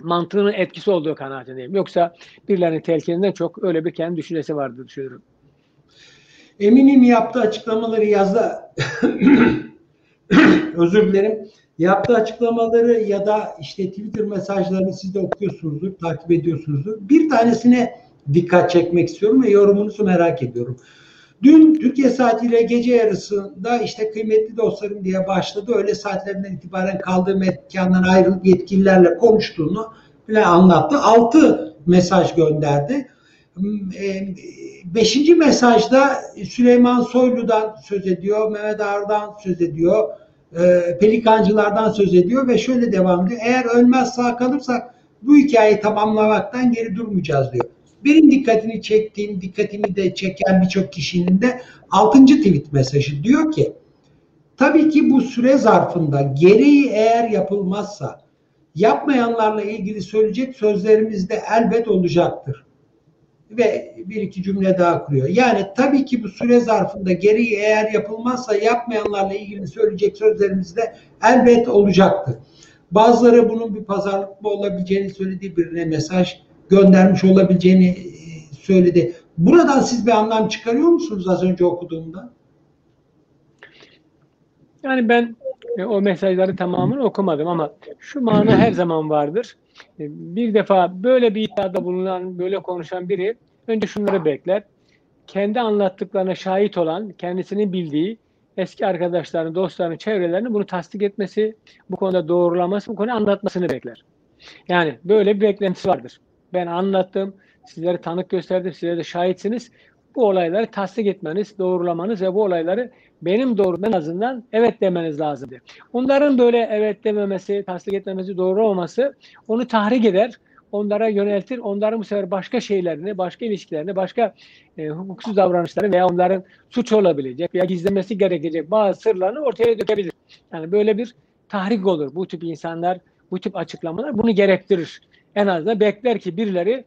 mantığının etkisi olduğu kanaatindeyim. Yoksa birilerinin telkininden çok öyle bir kendi düşüncesi vardır düşünüyorum. Eminim yaptığı açıklamaları yazda <coughs> özür dilerim yaptığı açıklamaları ya da işte Twitter mesajlarını siz de okuyorsunuzdur, takip ediyorsunuzdur. Bir tanesine dikkat çekmek istiyorum ve yorumunuzu merak ediyorum. Dün Türkiye saatiyle gece yarısında işte kıymetli dostlarım diye başladı. Öyle saatlerinden itibaren kaldığı mekandan ayrılıp yetkililerle konuştuğunu bile anlattı. Altı mesaj gönderdi. E, beşinci mesajda Süleyman Soylu'dan söz ediyor, Mehmet Ağar'dan söz ediyor, e, pelikancılardan söz ediyor ve şöyle devam ediyor. Eğer ölmez sağ kalırsak bu hikayeyi tamamlamaktan geri durmayacağız diyor. Benim dikkatini çektiğim, dikkatini de çeken birçok kişinin de 6. tweet mesajı diyor ki tabii ki bu süre zarfında gereği eğer yapılmazsa yapmayanlarla ilgili söyleyecek sözlerimiz de elbet olacaktır. Ve bir iki cümle daha kuruyor. Yani tabii ki bu süre zarfında gereği eğer yapılmazsa yapmayanlarla ilgili söyleyecek sözlerimiz de elbet olacaktır. Bazıları bunun bir pazarlık mı olabileceğini söylediği birine mesaj göndermiş olabileceğini e, söyledi. Buradan siz bir anlam çıkarıyor musunuz az önce okuduğumda? Yani ben e, o mesajları tamamını okumadım ama şu mana her zaman vardır. E, bir defa böyle bir iddiada bulunan, böyle konuşan biri önce şunları bekler. Kendi anlattıklarına şahit olan, kendisinin bildiği eski arkadaşlarını, dostlarını, çevrelerini bunu tasdik etmesi, bu konuda doğrulaması, bu konuyu anlatmasını bekler. Yani böyle bir beklentisi vardır. Ben anlattım, sizlere tanık gösterdim, sizlere de şahitsiniz. Bu olayları tasdik etmeniz, doğrulamanız ve bu olayları benim doğru en azından evet demeniz lazımdı. Onların böyle evet dememesi, tasdik etmemesi, doğru olması onu tahrik eder. Onlara yöneltir. Onların bu sefer başka şeylerini, başka ilişkilerini, başka e, hukuksuz davranışları veya onların suç olabilecek veya gizlemesi gerekecek bazı sırlarını ortaya dökebilir. Yani böyle bir tahrik olur. Bu tip insanlar, bu tip açıklamalar bunu gerektirir. En azından bekler ki birileri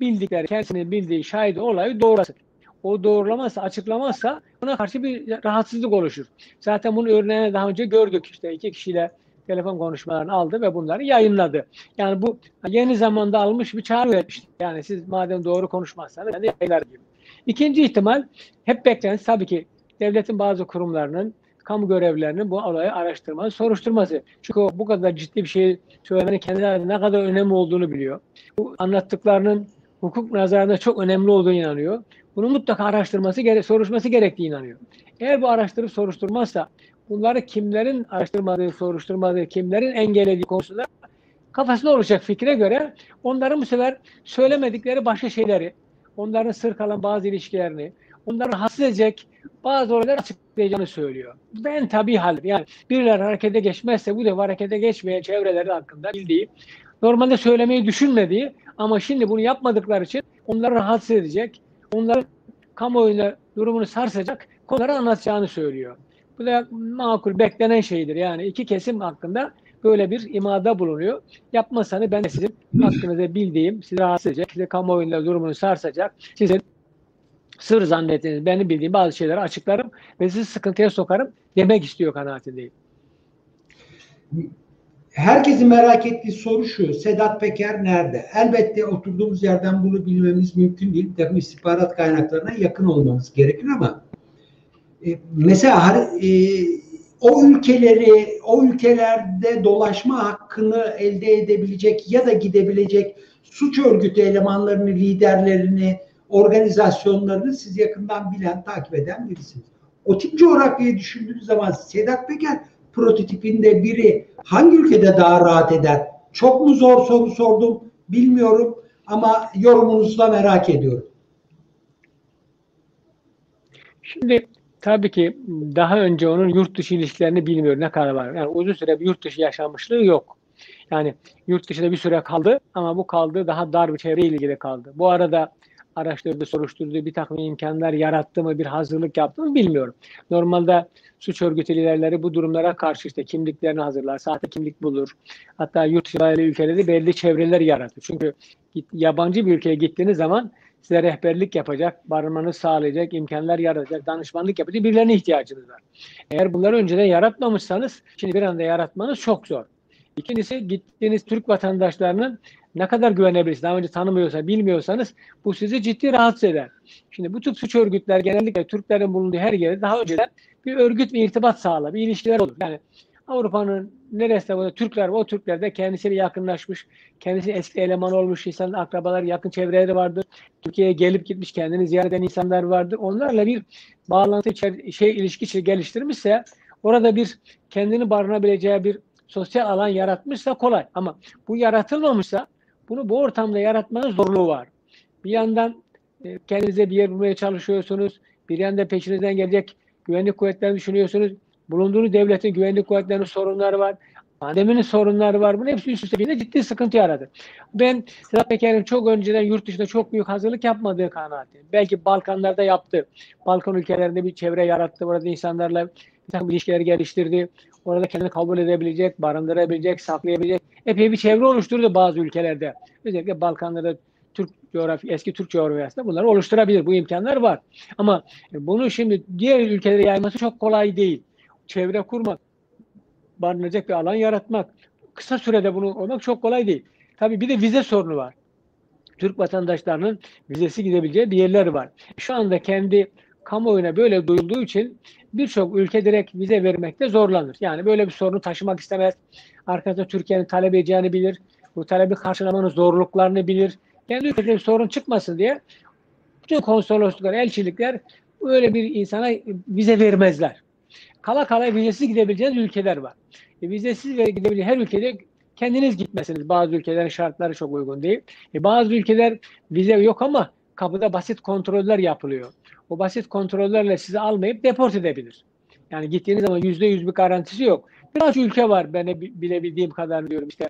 bildikleri, kendisinin bildiği şahit olayı doğrulasın. O doğrulamazsa, açıklamazsa buna karşı bir rahatsızlık oluşur. Zaten bunu örneğini daha önce gördük. İşte iki kişiyle telefon konuşmalarını aldı ve bunları yayınladı. Yani bu yeni zamanda almış bir çağrı üretmişti. Yani siz madem doğru konuşmazsanız yani yayınlar gibi. İkinci ihtimal hep beklenti tabii ki devletin bazı kurumlarının kamu görevlilerinin bu olayı araştırması, soruşturması. Çünkü o bu kadar ciddi bir şey söylemenin kendilerine ne kadar önemli olduğunu biliyor. Bu anlattıklarının hukuk nazarında çok önemli olduğunu inanıyor. Bunu mutlaka araştırması, soruşturması gerektiği inanıyor. Eğer bu araştırıp soruşturmazsa bunları kimlerin araştırmadığı, soruşturmadığı, kimlerin engellediği konusunda kafasında olacak fikre göre onların bu sefer söylemedikleri başka şeyleri, onların sır kalan bazı ilişkilerini, onları rahatsız edecek bazı olaylar açıklayacağını söylüyor. Ben tabii halde yani birileri harekete geçmezse bu defa harekete geçmeyen çevreleri hakkında bildiği, normalde söylemeyi düşünmediği ama şimdi bunu yapmadıkları için onları rahatsız edecek, onların kamuoyuna durumunu sarsacak konuları anlatacağını söylüyor. Bu da makul, beklenen şeydir. Yani iki kesim hakkında böyle bir imada bulunuyor. Yapmasanız ben de sizin hakkınızda bildiğim, sizi rahatsız edecek, size kamuoyunda durumunu sarsacak, sizin sır zannettiğiniz, benim bildiğim bazı şeyleri açıklarım ve sizi sıkıntıya sokarım demek istiyor kanaatindeyim. Herkesin merak ettiği soru şu, Sedat Peker nerede? Elbette oturduğumuz yerden bunu bilmemiz mümkün değil. Tabii istihbarat kaynaklarına yakın olmamız gerekir ama e, mesela e, o ülkeleri, o ülkelerde dolaşma hakkını elde edebilecek ya da gidebilecek suç örgütü elemanlarını, liderlerini, organizasyonlarını siz yakından bilen, takip eden birisiniz. O tip coğrafyayı düşündüğünüz zaman Sedat Peker prototipinde biri hangi ülkede daha rahat eder? Çok mu zor soru sordum bilmiyorum ama yorumunuzu da merak ediyorum. Şimdi tabii ki daha önce onun yurt dışı ilişkilerini bilmiyor ne kadar var. Yani uzun süre bir yurt dışı yaşanmışlığı yok. Yani yurt dışında bir süre kaldı ama bu kaldığı daha dar bir çevreyle ilgili kaldı. Bu arada araştırdı, soruşturdu, bir takım imkanlar yarattı mı, bir hazırlık yaptı mı bilmiyorum. Normalde suç örgütü liderleri bu durumlara karşı işte kimliklerini hazırlar, sahte kimlik bulur. Hatta yurt dışı ülkeleri belli çevreler yaratır. Çünkü yabancı bir ülkeye gittiğiniz zaman size rehberlik yapacak, barınmanızı sağlayacak, imkanlar yaratacak, danışmanlık yapacak birilerine ihtiyacınız var. Eğer bunları önceden yaratmamışsanız şimdi bir anda yaratmanız çok zor. İkincisi gittiğiniz Türk vatandaşlarının ne kadar güvenebilirsiniz? Daha önce tanımıyorsa, bilmiyorsanız bu sizi ciddi rahatsız eder. Şimdi bu tip suç örgütler genellikle Türklerin bulunduğu her yerde daha önceden bir örgüt ve irtibat sağlar, bir ilişkiler olur. Yani Avrupa'nın neresinde burada Türkler o Türkler de kendisiyle yakınlaşmış, kendisi eski eleman olmuş insan akrabalar, yakın çevreleri vardır. Türkiye'ye gelip gitmiş, kendini ziyaret eden insanlar vardır. Onlarla bir bağlantı şey ilişki geliştirmişse orada bir kendini barınabileceği bir sosyal alan yaratmışsa kolay. Ama bu yaratılmamışsa bunu bu ortamda yaratmanın zorluğu var. Bir yandan e, kendinize bir yer bulmaya çalışıyorsunuz. Bir yanda peşinizden gelecek güvenlik kuvvetlerini düşünüyorsunuz. Bulunduğunuz devletin güvenlik kuvvetlerinin sorunları var. Pandeminin sorunları var. Bunun hepsi üst üste bir ciddi sıkıntı yaradı. Ben Sedat Peker'in çok önceden yurt dışında çok büyük hazırlık yapmadığı kanaatindeyim. Belki Balkanlarda yaptı. Balkan ülkelerinde bir çevre yarattı. Orada insanlarla bir takım ilişkiler geliştirdi. Orada kendini kabul edebilecek, barındırabilecek, saklayabilecek epey bir çevre oluşturdu bazı ülkelerde. Özellikle Balkanlarda Türk coğrafya, eski Türk coğrafyasında bunları oluşturabilir. Bu imkanlar var. Ama bunu şimdi diğer ülkelere yayması çok kolay değil. Çevre kurmak, barınacak bir alan yaratmak, kısa sürede bunu olmak çok kolay değil. Tabii bir de vize sorunu var. Türk vatandaşlarının vizesi gidebileceği bir yerler var. Şu anda kendi kamuoyuna böyle duyulduğu için birçok ülke direkt vize vermekte zorlanır. Yani böyle bir sorunu taşımak istemez. Arkasında Türkiye'nin talep edeceğini bilir. Bu talebi karşılamanın zorluklarını bilir. Kendi ülkede bir sorun çıkmasın diye bütün konsolosluklar, elçilikler öyle bir insana vize vermezler. Kala kala vizesiz gidebileceğiniz ülkeler var. E, vizesiz gidebileceğiniz her ülkede kendiniz gitmesiniz. Bazı ülkelerin şartları çok uygun değil. E, bazı ülkeler vize yok ama kapıda basit kontroller yapılıyor o basit kontrollerle sizi almayıp deport edebilir. Yani gittiğiniz zaman yüzde yüz bir garantisi yok. Biraz ülke var ben bilebildiğim kadar diyorum işte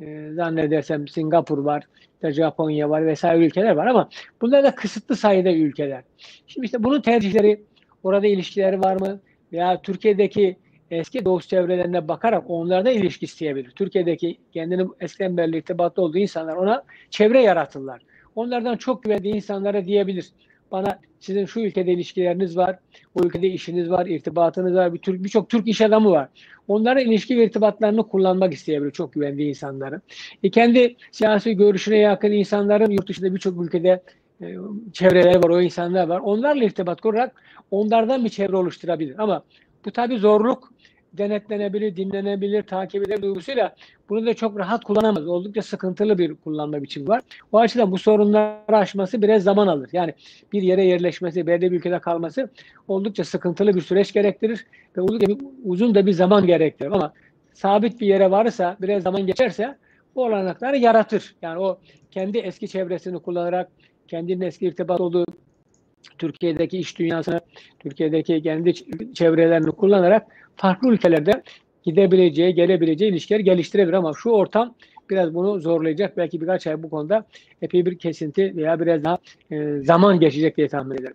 e, zannedersem Singapur var, işte Japonya var vesaire ülkeler var ama bunlar da kısıtlı sayıda ülkeler. Şimdi işte bunun tercihleri, orada ilişkileri var mı? Veya Türkiye'deki eski dost çevrelerine bakarak onlarda ilişki isteyebilir. Türkiye'deki kendini eskiden beri irtibatlı olduğu insanlar ona çevre yaratırlar. Onlardan çok güvendiği insanlara diyebilir bana sizin şu ülkede ilişkileriniz var, o ülkede işiniz var, irtibatınız var, bir Türk, Türk iş adamı var. Onların ilişki ve irtibatlarını kullanmak isteyebilir çok güvendiği insanların. E kendi siyasi görüşüne yakın insanların yurt dışında birçok ülkede e, çevreler var, o insanlar var. Onlarla irtibat kurarak onlardan bir çevre oluşturabilir. Ama bu tabii zorluk denetlenebilir, dinlenebilir, takip edilebilir duygusuyla bunu da çok rahat kullanamaz. Oldukça sıkıntılı bir kullanma biçimi var. O açıdan bu sorunları aşması biraz zaman alır. Yani bir yere yerleşmesi, belli bir ülkede kalması oldukça sıkıntılı bir süreç gerektirir ve oldukça bir, uzun da bir zaman gerektirir. Ama sabit bir yere varsa, biraz zaman geçerse bu olanakları yaratır. Yani o kendi eski çevresini kullanarak, kendinin eski irtibat olduğu Türkiye'deki iş dünyasını, Türkiye'deki kendi çevrelerini kullanarak farklı ülkelerde gidebileceği, gelebileceği ilişkiler geliştirebilir ama şu ortam biraz bunu zorlayacak. Belki birkaç ay bu konuda epey bir kesinti veya biraz daha e, zaman geçecek diye tahmin ederim.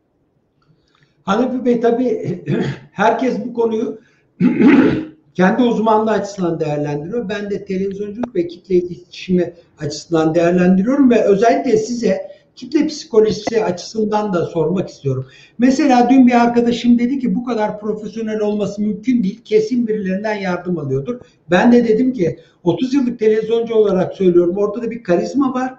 Hanefi Bey tabii <clears throat> herkes bu konuyu <clears throat> kendi uzmanlığı açısından değerlendiriyor. Ben de televizyonculuk ve kitle iletişimi açısından değerlendiriyorum ve özellikle size kitle psikolojisi açısından da sormak istiyorum. Mesela dün bir arkadaşım dedi ki bu kadar profesyonel olması mümkün değil. Kesin birilerinden yardım alıyordur. Ben de dedim ki 30 yıllık televizyoncu olarak söylüyorum. Ortada bir karizma var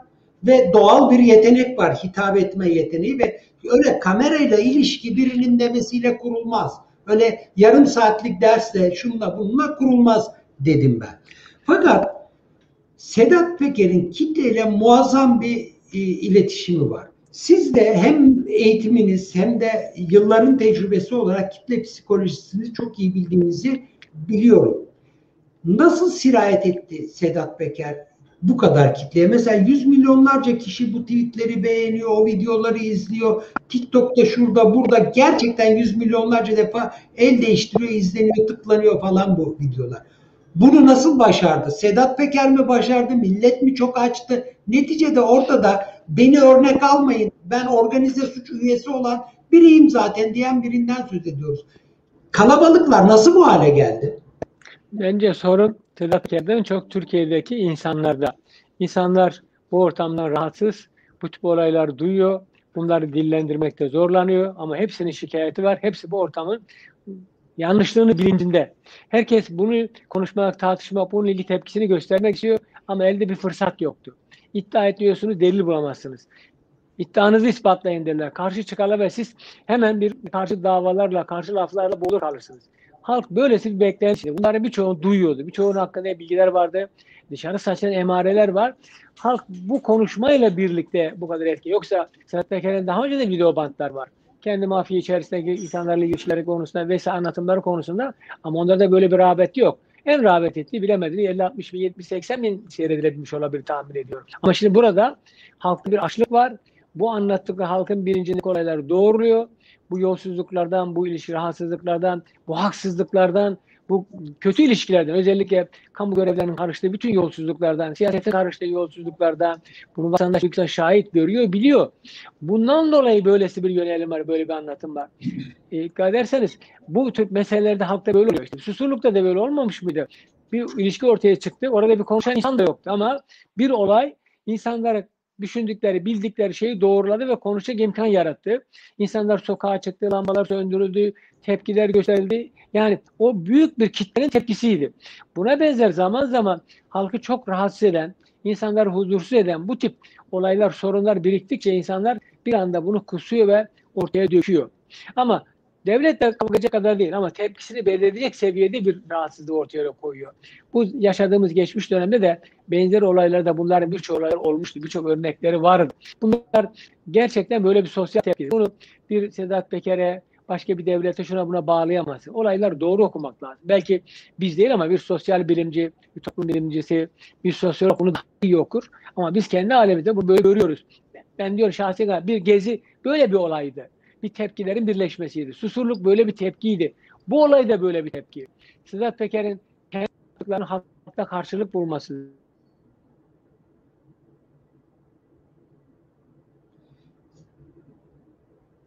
ve doğal bir yetenek var. Hitap etme yeteneği ve öyle kamerayla ilişki birinin demesiyle kurulmaz. Öyle yarım saatlik dersle şunla bununla kurulmaz dedim ben. Fakat Sedat Peker'in kitleyle muazzam bir iletişimi var. Siz de hem eğitiminiz hem de yılların tecrübesi olarak kitle psikolojisini çok iyi bildiğinizi biliyorum. Nasıl sirayet etti Sedat Peker bu kadar kitleye? Mesela yüz milyonlarca kişi bu tweetleri beğeniyor, o videoları izliyor. TikTok'ta şurada burada gerçekten yüz milyonlarca defa el değiştiriyor, izleniyor, tıklanıyor falan bu videolar. Bunu nasıl başardı? Sedat Peker mi başardı? Millet mi çok açtı? Neticede ortada beni örnek almayın. Ben organize suç üyesi olan biriyim zaten diyen birinden söz ediyoruz. Kalabalıklar nasıl bu hale geldi? Bence sorun Sedat Peker'den çok Türkiye'deki insanlarda. İnsanlar bu ortamdan rahatsız, bu tip olaylar duyuyor, bunları dillendirmekte zorlanıyor ama hepsinin şikayeti var. Hepsi bu ortamın yanlışlığını bilincinde. Herkes bunu konuşmak, tartışmak, bunun ilgili tepkisini göstermek istiyor ama elde bir fırsat yoktu. İddia ediyorsunuz, delil bulamazsınız. İddianızı ispatlayın derler. Karşı çıkarlar ve siz hemen bir karşı davalarla, karşı laflarla boğulur kalırsınız. Halk böylesi bir beklenti. Bunların birçoğunu duyuyordu. Birçoğunun hakkında bilgiler vardı. Dışarı saçan emareler var. Halk bu konuşmayla birlikte bu kadar etki. Yoksa Sedat Peker'in daha önce de video bantlar var kendi mafya içerisindeki insanlarla ilişkileri konusunda vesaire anlatımları konusunda ama onlarda böyle bir rağbet yok. En rağbet ettiği bilemediği 50, 60 bin, 70, 80 bin seyredilebilmiş olabilir tahmin ediyorum. Ama şimdi burada halkta bir açlık var. Bu anlattıkları halkın birincilik olayları doğruyor. Bu yolsuzluklardan, bu ilişki rahatsızlıklardan, bu haksızlıklardan, bu kötü ilişkilerden özellikle kamu görevlerinin karıştığı bütün yolsuzluklardan, siyasetin karıştığı yolsuzluklardan bunu vatandaş yüksek şahit görüyor, biliyor. Bundan dolayı böylesi bir yönelim var, böyle bir anlatım var. E, ederseniz bu tür meselelerde halkta böyle oluyor. İşte, susurlukta da böyle olmamış mıydı? Bir ilişki ortaya çıktı. Orada bir konuşan insan da yoktu ama bir olay insanları düşündükleri, bildikleri şeyi doğruladı ve konuşacak imkan yarattı. İnsanlar sokağa çıktı, lambalar söndürüldü, tepkiler gösterildi. Yani o büyük bir kitlenin tepkisiydi. Buna benzer zaman zaman halkı çok rahatsız eden, insanları huzursuz eden bu tip olaylar, sorunlar biriktikçe insanlar bir anda bunu kusuyor ve ortaya döküyor. Ama Devlet de kalkacak kadar değil ama tepkisini belirleyecek seviyede bir rahatsızlığı ortaya koyuyor. Bu yaşadığımız geçmiş dönemde de benzer olaylarda bunların birçok olaylar olmuştu. Birçok örnekleri vardı. Bunlar gerçekten böyle bir sosyal tepki. Bunu bir Sedat Peker'e başka bir devlete şuna buna bağlayamazsın. Olaylar doğru okumak lazım. Belki biz değil ama bir sosyal bilimci, bir toplum bilimcisi, bir sosyolog bunu daha iyi okur. Ama biz kendi alemimizde bunu böyle görüyoruz. Ben diyorum şahsi bir gezi böyle bir olaydı bir tepkilerin birleşmesiydi. Susurluk böyle bir tepkiydi. Bu olay da böyle bir tepki. Sedat Peker'in kendi halkta karşılık bulması.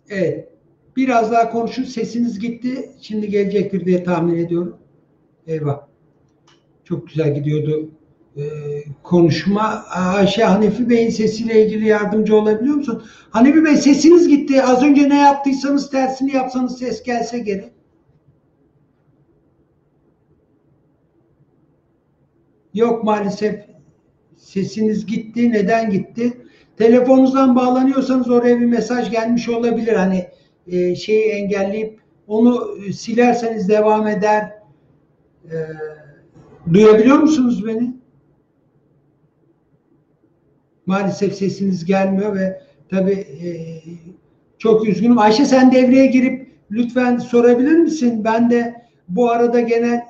Evet. Biraz daha konuşun. Sesiniz gitti. Şimdi gelecektir diye tahmin ediyorum. Eyvah. Çok güzel gidiyordu e, konuşma. Ayşe Hanefi Bey'in sesiyle ilgili yardımcı olabiliyor musun? Hanefi Bey sesiniz gitti. Az önce ne yaptıysanız tersini yapsanız ses gelse geri. Yok maalesef sesiniz gitti. Neden gitti? Telefonunuzdan bağlanıyorsanız oraya bir mesaj gelmiş olabilir. Hani e, şeyi engelleyip onu silerseniz devam eder Ee, duyabiliyor musunuz beni? Maalesef sesiniz gelmiyor ve tabii e, çok üzgünüm. Ayşe sen devreye girip lütfen sorabilir misin? Ben de bu arada genel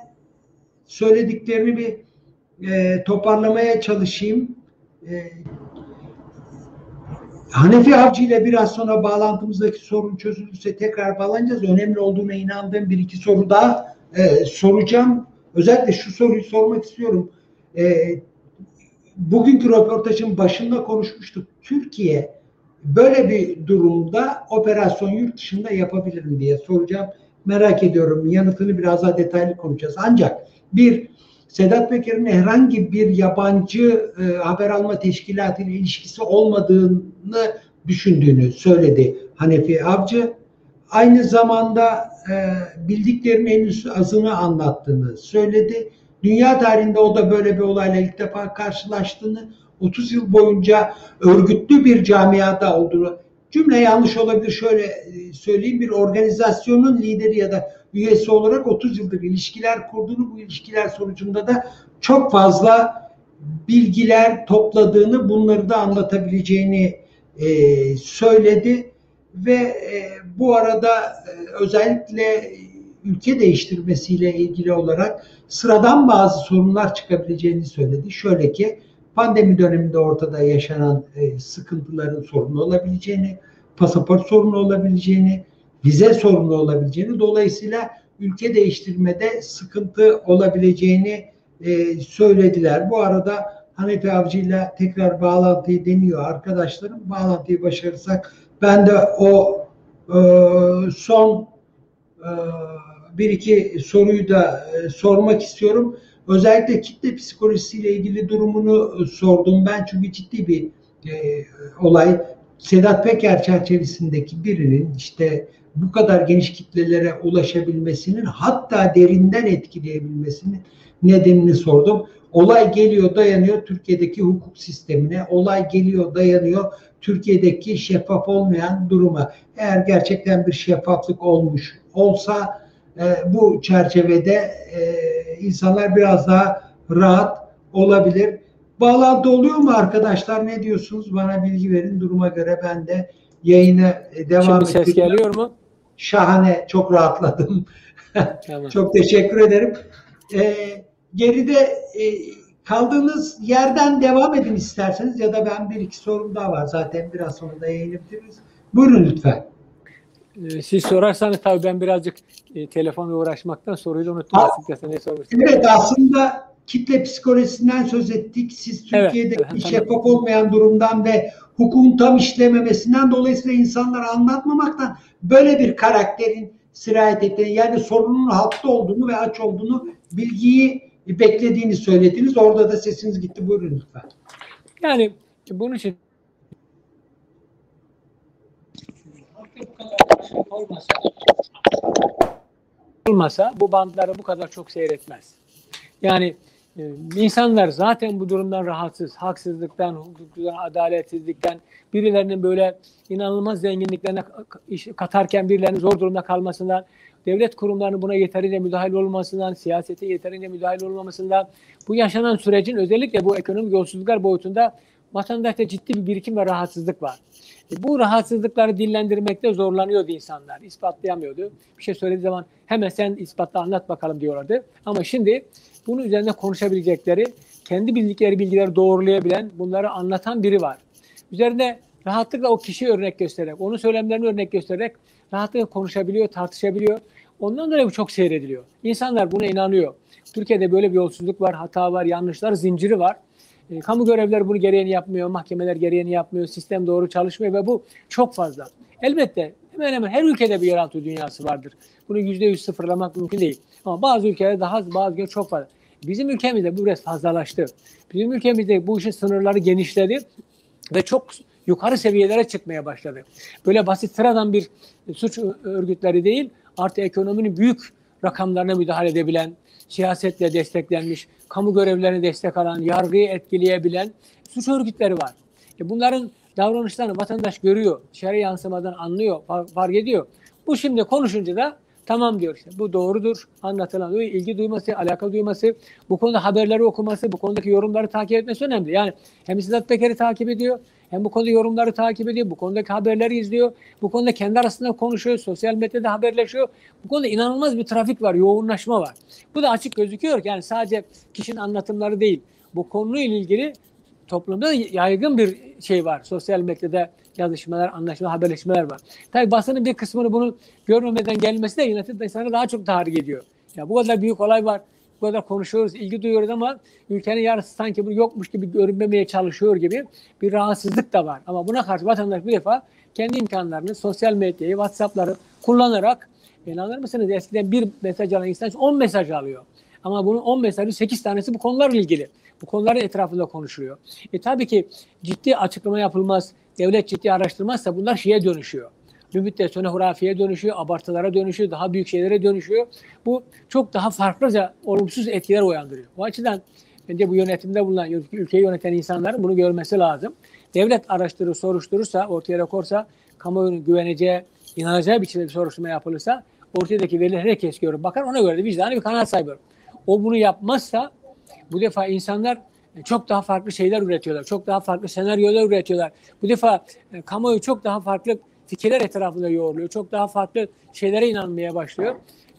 söylediklerini bir e, toparlamaya çalışayım. E, Hanefi Avcı ile biraz sonra bağlantımızdaki sorun çözülürse tekrar bağlanacağız. Önemli olduğuna inandığım bir iki soru daha e, soracağım. Özellikle şu soruyu sormak istiyorum. E, bugünkü röportajın başında konuşmuştuk. Türkiye böyle bir durumda operasyon yurt dışında yapabilir mi diye soracağım. Merak ediyorum. Yanıtını biraz daha detaylı konuşacağız. Ancak bir Sedat Peker'in herhangi bir yabancı e, haber alma teşkilatıyla ilişkisi olmadığını düşündüğünü söyledi Hanefi Avcı. Aynı zamanda e, bildiklerinin henüz azını anlattığını söyledi. Dünya tarihinde o da böyle bir olayla ilk defa karşılaştığını, 30 yıl boyunca örgütlü bir camiada olduğunu, cümle yanlış olabilir şöyle e, söyleyeyim, bir organizasyonun lideri ya da üyesi olarak 30 yıldır ilişkiler kurduğunu, bu ilişkiler sonucunda da çok fazla bilgiler topladığını, bunları da anlatabileceğini e, söyledi ve e, bu arada e, özellikle ülke değiştirmesiyle ilgili olarak sıradan bazı sorunlar çıkabileceğini söyledi. Şöyle ki pandemi döneminde ortada yaşanan e, sıkıntıların sorunu olabileceğini, pasaport sorunu olabileceğini, vize sorunu olabileceğini, dolayısıyla ülke değiştirmede sıkıntı olabileceğini e, söylediler. Bu arada Hanefi Avcı ile tekrar bağlantıyı deniyor arkadaşlarım. Bağlantıyı başarırsak ben de o e, son e, bir iki soruyu da e, sormak istiyorum. Özellikle kitle psikolojisiyle ilgili durumunu e, sordum ben çünkü ciddi bir e, olay. Sedat Peker çerçevesindeki birinin işte bu kadar geniş kitlelere ulaşabilmesinin hatta derinden etkileyebilmesinin nedenini sordum. Olay geliyor dayanıyor Türkiye'deki hukuk sistemine. Olay geliyor dayanıyor Türkiye'deki şeffaf olmayan duruma. Eğer gerçekten bir şeffaflık olmuş olsa e, bu çerçevede e, insanlar biraz daha rahat olabilir. Bağlantı oluyor mu arkadaşlar? Ne diyorsunuz? Bana bilgi verin. Duruma göre ben de yayına devam Şimdi ses geliyor mu? Şahane. Çok rahatladım. Tamam. <laughs> çok teşekkür ederim. Ee, geride e, kaldığınız yerden devam edin isterseniz ya da ben bir iki sorum daha var. Zaten biraz sonra da yayını bitiririz. Buyurun lütfen. Ee, Siz sorarsanız tabii ben birazcık e, telefonla uğraşmaktan soruyu unuttum. Ha. Açıkçası ne sormuştum. Evet aslında kitle psikolojisinden söz ettik. Siz Evet, Türkiye'deki evet, şeffaf olmayan durumdan ve hukukun tam işlememesinden dolayısıyla insanlara anlatmamaktan böyle bir karakterin sirayet ettiğini yani sorunun halkta olduğunu ve aç olduğunu bilgiyi beklediğini söylediniz. Orada da sesiniz gitti. Buyurun lütfen. Yani bunun için olmasa olmasa bu bandları bu kadar çok seyretmez. Yani e, insanlar zaten bu durumdan rahatsız, haksızlıktan, hukuktan, adaletsizlikten, birilerinin böyle inanılmaz zenginliklerine katarken birilerinin zor durumda kalmasından, devlet kurumlarının buna yeterince müdahil olmasından, siyasete yeterince müdahil olmamasından, bu yaşanan sürecin özellikle bu ekonomik yolsuzluklar boyutunda vatandaşta ciddi bir birikim ve rahatsızlık var. E, Bu rahatsızlıkları dillendirmekte zorlanıyordu insanlar. ispatlayamıyordu. Bir şey söylediği zaman hemen sen ispatla anlat bakalım diyorlardı. Ama şimdi bunun üzerine konuşabilecekleri, kendi bildikleri bilgileri doğrulayabilen, bunları anlatan biri var. Üzerinde rahatlıkla o kişiyi örnek göstererek, onun söylemlerini örnek göstererek rahatlıkla konuşabiliyor, tartışabiliyor. Ondan dolayı bu çok seyrediliyor. İnsanlar buna inanıyor. Türkiye'de böyle bir yolsuzluk var, hata var, yanlışlar, zinciri var. E, kamu görevlileri bunu gereğini yapmıyor, mahkemeler gereğini yapmıyor, sistem doğru çalışmıyor ve bu çok fazla. Elbette hemen hemen her ülkede bir yeraltı dünyası vardır. Bunu yüzde yüz sıfırlamak mümkün değil. Ama bazı ülkelerde daha az, bazı ülkelerde çok fazla. Bizim ülkemizde bu biraz fazlalaştı. Bizim ülkemizde bu işin sınırları genişledi ve çok yukarı seviyelere çıkmaya başladı. Böyle basit sıradan bir suç örgütleri değil, artı ekonominin büyük rakamlarına müdahale edebilen, siyasetle desteklenmiş, kamu görevlerine destek alan, yargıyı etkileyebilen suç örgütleri var. E bunların davranışlarını vatandaş görüyor, dışarı yansımadan anlıyor, far- fark ediyor. Bu şimdi konuşunca da Tamam diyor işte. Bu doğrudur. Anlatılan ilgi duyması, alaka duyması, bu konuda haberleri okuması, bu konudaki yorumları takip etmesi önemli. Yani hem Sedat Peker'i takip ediyor, hem bu konuda yorumları takip ediyor, bu konudaki haberleri izliyor, bu konuda kendi arasında konuşuyor, sosyal medyada haberleşiyor. Bu konuda inanılmaz bir trafik var, yoğunlaşma var. Bu da açık gözüküyor yani sadece kişinin anlatımları değil, bu konuyla ilgili toplumda yaygın bir şey var. Sosyal medyada yazışmalar, anlaşma, haberleşmeler var. Tabii basının bir kısmını bunu görmemeden gelmesi de yönetim insanı daha çok tahrik ediyor. Ya bu kadar büyük olay var. Kadar konuşuyoruz, ilgi duyuyoruz ama ülkenin yarısı sanki bu yokmuş gibi görünmemeye çalışıyor gibi bir rahatsızlık da var. Ama buna karşı vatandaş bir defa kendi imkanlarını, sosyal medyayı, WhatsApp'ları kullanarak inanır mısınız eskiden bir mesaj alan insan 10 mesaj alıyor. Ama bunun 10 mesajı 8 tanesi bu konularla ilgili. Bu konuların etrafında konuşuluyor. E tabii ki ciddi açıklama yapılmaz, devlet ciddi araştırmazsa bunlar şeye dönüşüyor. Bir müddet sonra hurafiye dönüşüyor, abartılara dönüşüyor, daha büyük şeylere dönüşüyor. Bu çok daha farklıca olumsuz etkiler uyandırıyor. Bu açıdan bence bu yönetimde bulunan, ülkeyi yöneten insanların bunu görmesi lazım. Devlet araştırır, soruşturursa, ortaya korsa, kamuoyunun güveneceği, inanacağı biçimde bir soruşturma yapılırsa ortadaki veriler herkes görür. Bakar ona göre de vicdanı bir kanaat sahibi. O bunu yapmazsa bu defa insanlar çok daha farklı şeyler üretiyorlar. Çok daha farklı senaryolar üretiyorlar. Bu defa e, kamuoyu çok daha farklı fikirler etrafında yoğruluyor. Çok daha farklı şeylere inanmaya başlıyor.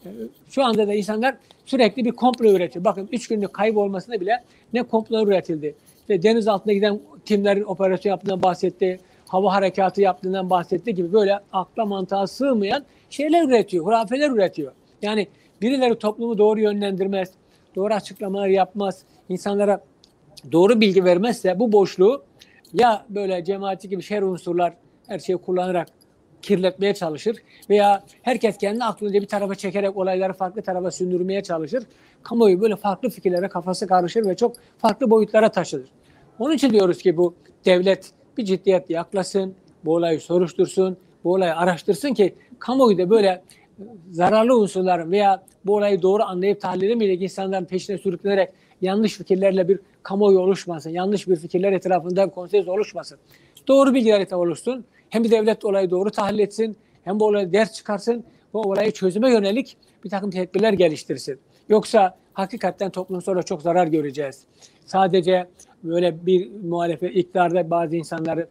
E, şu anda da insanlar sürekli bir komplo üretiyor. Bakın üç günlük kaybolmasında bile ne komplo üretildi. İşte deniz altında giden timlerin operasyon yaptığından bahsetti. Hava harekatı yaptığından bahsetti gibi böyle akla mantığa sığmayan şeyler üretiyor. Hurafeler üretiyor. Yani birileri toplumu doğru yönlendirmez. Doğru açıklamalar yapmaz. insanlara doğru bilgi vermezse bu boşluğu ya böyle cemaati gibi şer unsurlar her şeyi kullanarak kirletmeye çalışır veya herkes kendi aklınca bir tarafa çekerek olayları farklı tarafa sündürmeye çalışır. Kamuoyu böyle farklı fikirlere kafası karışır ve çok farklı boyutlara taşınır. Onun için diyoruz ki bu devlet bir ciddiyetle yaklasın, bu olayı soruştursun, bu olayı araştırsın ki kamuoyu da böyle zararlı unsurlar veya bu olayı doğru anlayıp tahlil edemeyecek insanların peşine sürüklenerek yanlış fikirlerle bir kamuoyu oluşmasın. Yanlış bir fikirler etrafında konsens oluşmasın. Doğru bilgiler etrafı oluşsun. Hem devlet olayı doğru tahlil etsin. Hem bu olayı ders çıkarsın. Bu olayı çözüme yönelik bir takım tedbirler geliştirsin. Yoksa hakikaten toplum sonra çok zarar göreceğiz. Sadece böyle bir muhalefet iktidarda bazı insanları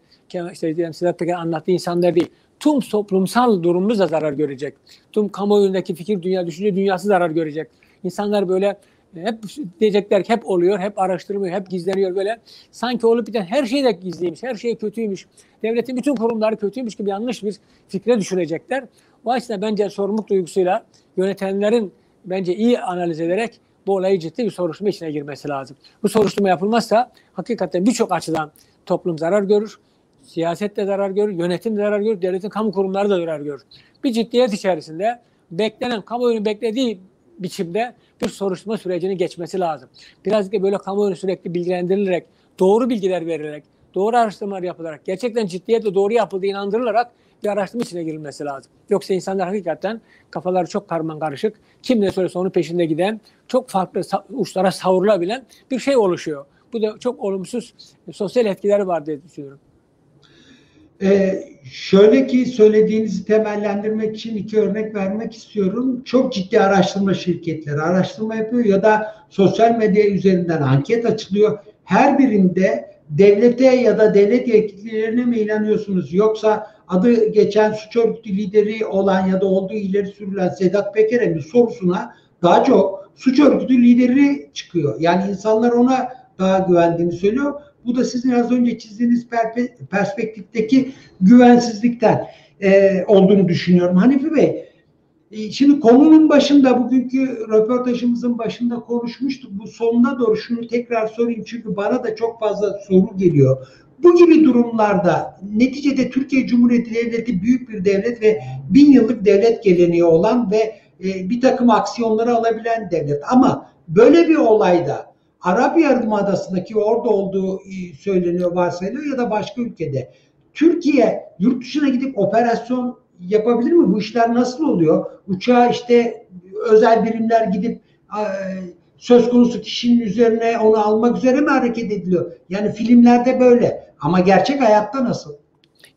işte Sedat Peker anlattığı insanlar değil. Tüm toplumsal durumumuz da zarar görecek. Tüm kamuoyundaki fikir dünya, düşünce dünyası zarar görecek. İnsanlar böyle hep diyecekler hep oluyor, hep araştırmıyor, hep gizleniyor böyle. Sanki olup biten her şey de gizliymiş, her şey kötüymüş. Devletin bütün kurumları kötüymüş gibi yanlış bir fikre düşürecekler. O açıdan bence sorumluluk duygusuyla yönetenlerin bence iyi analiz ederek bu olayı ciddi bir soruşturma içine girmesi lazım. Bu soruşturma yapılmazsa hakikaten birçok açıdan toplum zarar görür. Siyaset de zarar görür, yönetim de zarar görür, devletin kamu kurumları da zarar görür. Bir ciddiyet içerisinde beklenen, kamuoyunun beklediği biçimde bir soruşturma sürecini geçmesi lazım. Birazcık da böyle kamuoyunu sürekli bilgilendirilerek, doğru bilgiler verilerek, doğru araştırmalar yapılarak, gerçekten ciddiyetle doğru yapıldığı inandırılarak bir araştırma içine girilmesi lazım. Yoksa insanlar hakikaten kafaları çok karman karışık, kim ne söylese onun peşinde giden, çok farklı uçlara savrulabilen bir şey oluşuyor. Bu da çok olumsuz sosyal etkileri var diye düşünüyorum. Ee, şöyle ki söylediğinizi temellendirmek için iki örnek vermek istiyorum. Çok ciddi araştırma şirketleri araştırma yapıyor ya da sosyal medya üzerinden anket açılıyor. Her birinde devlete ya da devlet yetkililerine mi inanıyorsunuz yoksa adı geçen suç örgütü lideri olan ya da olduğu ileri sürülen Sedat Peker'e mi sorusuna daha çok suç örgütü lideri çıkıyor. Yani insanlar ona daha güvendiğini söylüyor. Bu da sizin az önce çizdiğiniz perspektifteki güvensizlikten e, olduğunu düşünüyorum. Hanifi Bey, e, şimdi konunun başında, bugünkü röportajımızın başında konuşmuştuk. Bu sonuna doğru şunu tekrar sorayım çünkü bana da çok fazla soru geliyor. Bu gibi durumlarda neticede Türkiye Cumhuriyeti Devleti büyük bir devlet ve bin yıllık devlet geleneği olan ve e, bir takım aksiyonları alabilen devlet. Ama böyle bir olayda Arap Yarımadası'ndaki orada olduğu e, söyleniyor, varsayılıyor ya da başka ülkede. Türkiye yurt dışına gidip operasyon yapabilir mi? Bu işler nasıl oluyor? Uçağa işte özel birimler gidip söz konusu kişinin üzerine onu almak üzere mi hareket ediliyor? Yani filmlerde böyle ama gerçek hayatta nasıl?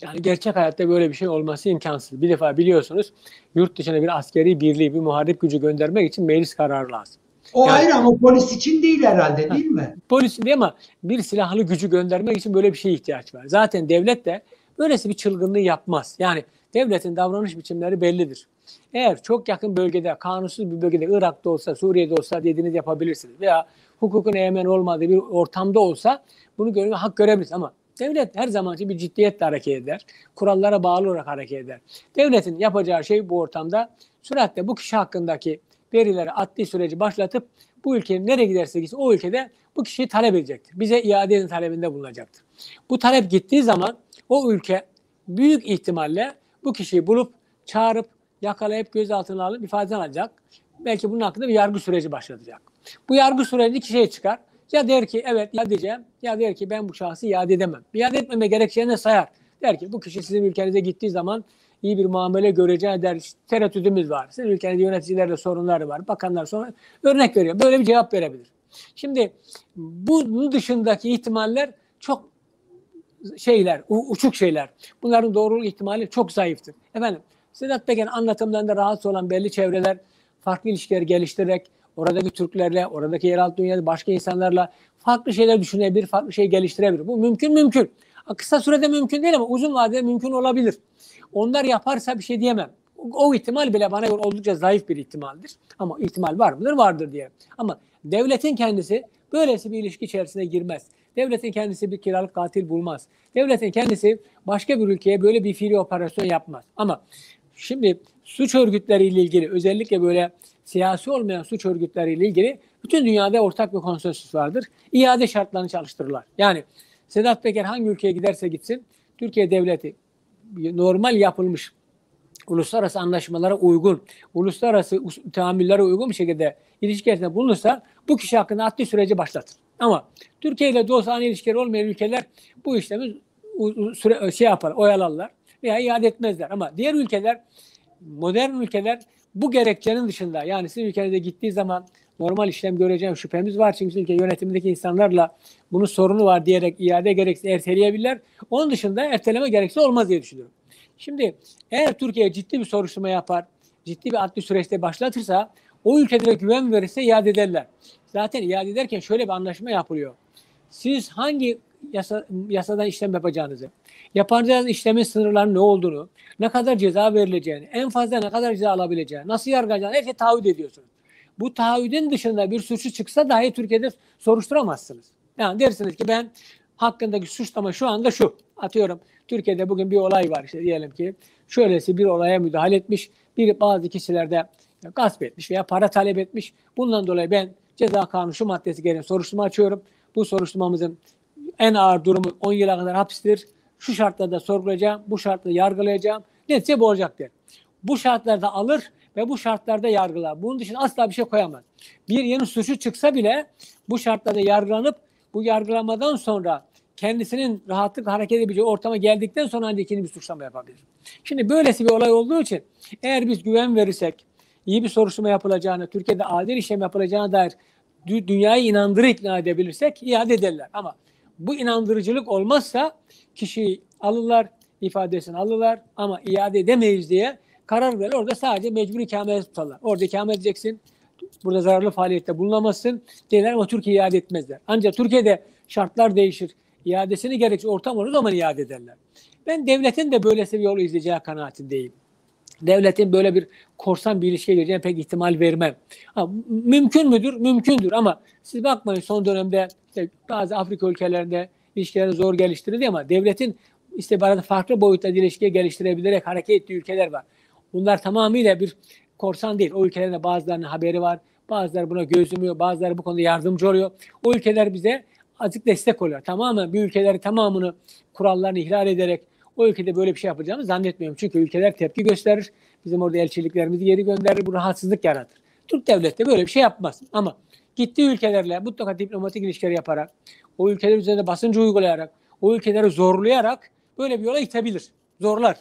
Yani gerçek hayatta böyle bir şey olması imkansız. Bir defa biliyorsunuz yurt dışına bir askeri birliği, bir muharip gücü göndermek için meclis kararı lazım. O Yani- ayrı ama polis için değil herhalde değil mi? Polis değil ama bir silahlı gücü göndermek için böyle bir şeye ihtiyaç var. Zaten devlet de böylesi bir çılgınlığı yapmaz. Yani devletin davranış biçimleri bellidir. Eğer çok yakın bölgede, kanunsuz bir bölgede, Irak'ta olsa, Suriye'de olsa dediğiniz yapabilirsiniz. Veya hukukun egemen olmadığı bir ortamda olsa bunu görme hak görebilirsiniz. Ama devlet her zamanki bir ciddiyetle hareket eder. Kurallara bağlı olarak hareket eder. Devletin yapacağı şey bu ortamda süratle bu kişi hakkındaki verileri adli süreci başlatıp bu ülkenin nereye giderse gitsin o ülkede bu kişiyi talep edecektir. Bize iade edin talebinde bulunacaktır. Bu talep gittiği zaman o ülke büyük ihtimalle bu kişiyi bulup çağırıp yakalayıp gözaltına alıp ifadeden alacak. Belki bunun hakkında bir yargı süreci başlatacak. Bu yargı süreci iki şey çıkar. Ya der ki evet iade edeceğim ya der ki ben bu şahsı iade edemem. İade etmeme gerekçeğini sayar. Der ki bu kişi sizin ülkenize gittiği zaman iyi bir muamele göreceği der. İşte Tereddütümüz var. Sizin ülkenizde yöneticilerle sorunları var. Bakanlar sonra örnek veriyor. Böyle bir cevap verebilir. Şimdi bunun dışındaki ihtimaller çok şeyler, uçuk şeyler. Bunların doğruluk ihtimali çok zayıftır. Efendim Sedat Peker'in anlatımlarında rahatsız olan belli çevreler farklı ilişkiler geliştirerek oradaki Türklerle, oradaki yeraltı dünyada başka insanlarla farklı şeyler düşünebilir, farklı şey geliştirebilir. Bu mümkün mümkün. Kısa sürede mümkün değil ama uzun vadede mümkün olabilir. Onlar yaparsa bir şey diyemem. O, ihtimal bile bana göre oldukça zayıf bir ihtimaldir. Ama ihtimal var mıdır? Vardır diye. Ama devletin kendisi böylesi bir ilişki içerisine girmez. Devletin kendisi bir kiralık katil bulmaz. Devletin kendisi başka bir ülkeye böyle bir fiili operasyon yapmaz. Ama şimdi suç örgütleriyle ilgili özellikle böyle siyasi olmayan suç örgütleriyle ilgili bütün dünyada ortak bir konsensüs vardır. İade şartlarını çalıştırırlar. Yani Sedat Peker hangi ülkeye giderse gitsin Türkiye devleti normal yapılmış uluslararası anlaşmalara uygun, uluslararası us- tahammüllere uygun bir şekilde ilişki içerisinde bulunursa bu kişi hakkında adli süreci başlatır. Ama Türkiye ile dostane ilişkileri olmayan ülkeler bu işlemi süre, şey yapar, oyalarlar veya iade etmezler. Ama diğer ülkeler, modern ülkeler bu gerekçenin dışında yani sizin ülkenize gittiği zaman normal işlem göreceğim şüphemiz var. Çünkü ülke yönetimindeki insanlarla bunun sorunu var diyerek iade gerekse erteleyebilirler. Onun dışında erteleme gerekse olmaz diye düşünüyorum. Şimdi eğer Türkiye ciddi bir soruşturma yapar, ciddi bir adli süreçte başlatırsa o ülkelere güven verirse iade ederler. Zaten iade ederken şöyle bir anlaşma yapılıyor. Siz hangi yasa, yasadan işlem yapacağınızı, yapacağınız işlemin sınırlarının ne olduğunu, ne kadar ceza verileceğini, en fazla ne kadar ceza alabileceğini, nasıl yargılayacağını her şeyi taahhüt ediyorsunuz. Bu taahhüdün dışında bir suçu çıksa dahi Türkiye'de soruşturamazsınız. Yani dersiniz ki ben hakkındaki suçlama şu anda şu. Atıyorum Türkiye'de bugün bir olay var işte diyelim ki şöylesi bir olaya müdahale etmiş. Bir bazı kişilerde gasp etmiş veya para talep etmiş. Bundan dolayı ben ceza kanunu şu maddesi gereği soruşturma açıyorum. Bu soruşturmamızın en ağır durumu 10 yıla kadar hapistir. Şu şartlarda sorgulayacağım, bu şartlarda yargılayacağım. Netice bu olacak der. Bu şartlarda alır ve bu şartlarda yargılar. Bunun dışında asla bir şey koyamaz. Bir yeni suçu çıksa bile bu şartlarda yargılanıp bu yargılamadan sonra kendisinin rahatlık hareket edebileceği ortama geldikten sonra ancak ikinci bir suçlama yapabilir. Şimdi böylesi bir olay olduğu için eğer biz güven verirsek, iyi bir soruşturma yapılacağını, Türkiye'de adil işlem yapılacağına dair dü- dünyayı inandırı ikna edebilirsek iade ederler. Ama bu inandırıcılık olmazsa kişiyi alırlar, ifadesini alırlar ama iade edemeyiz diye karar verir. Orada sadece mecbur ikamet tutarlar. Orada ikamet edeceksin. Burada zararlı faaliyette bulunamazsın derler ama Türkiye iade etmezler. Ancak Türkiye'de şartlar değişir. İadesini gerekçe ortam olur zaman iade ederler. Ben devletin de böylesi bir yol izleyeceği kanaatindeyim. Devletin böyle bir korsan bir ilişkiye gireceğine pek ihtimal vermem. Ha, mümkün müdür? Mümkündür ama siz bakmayın son dönemde işte bazı Afrika ülkelerinde ilişkileri zor geliştirildi ama devletin istihbaratı farklı boyutta ilişkiye geliştirebilerek hareket ettiği ülkeler var. Bunlar tamamıyla bir korsan değil. O ülkelerin de bazılarının haberi var. Bazıları buna göz yumuyor. Bazıları bu konuda yardımcı oluyor. O ülkeler bize azıcık destek oluyor. Tamamen bir ülkeleri tamamını kurallarını ihlal ederek o ülkede böyle bir şey yapacağımı zannetmiyorum. Çünkü ülkeler tepki gösterir. Bizim orada elçiliklerimizi geri gönderir. Bu rahatsızlık yaratır. Türk devleti de böyle bir şey yapmaz. Ama gittiği ülkelerle mutlaka diplomatik ilişkiler yaparak, o ülkeler üzerinde basıncı uygulayarak, o ülkeleri zorlayarak böyle bir yola itebilir. Zorlar.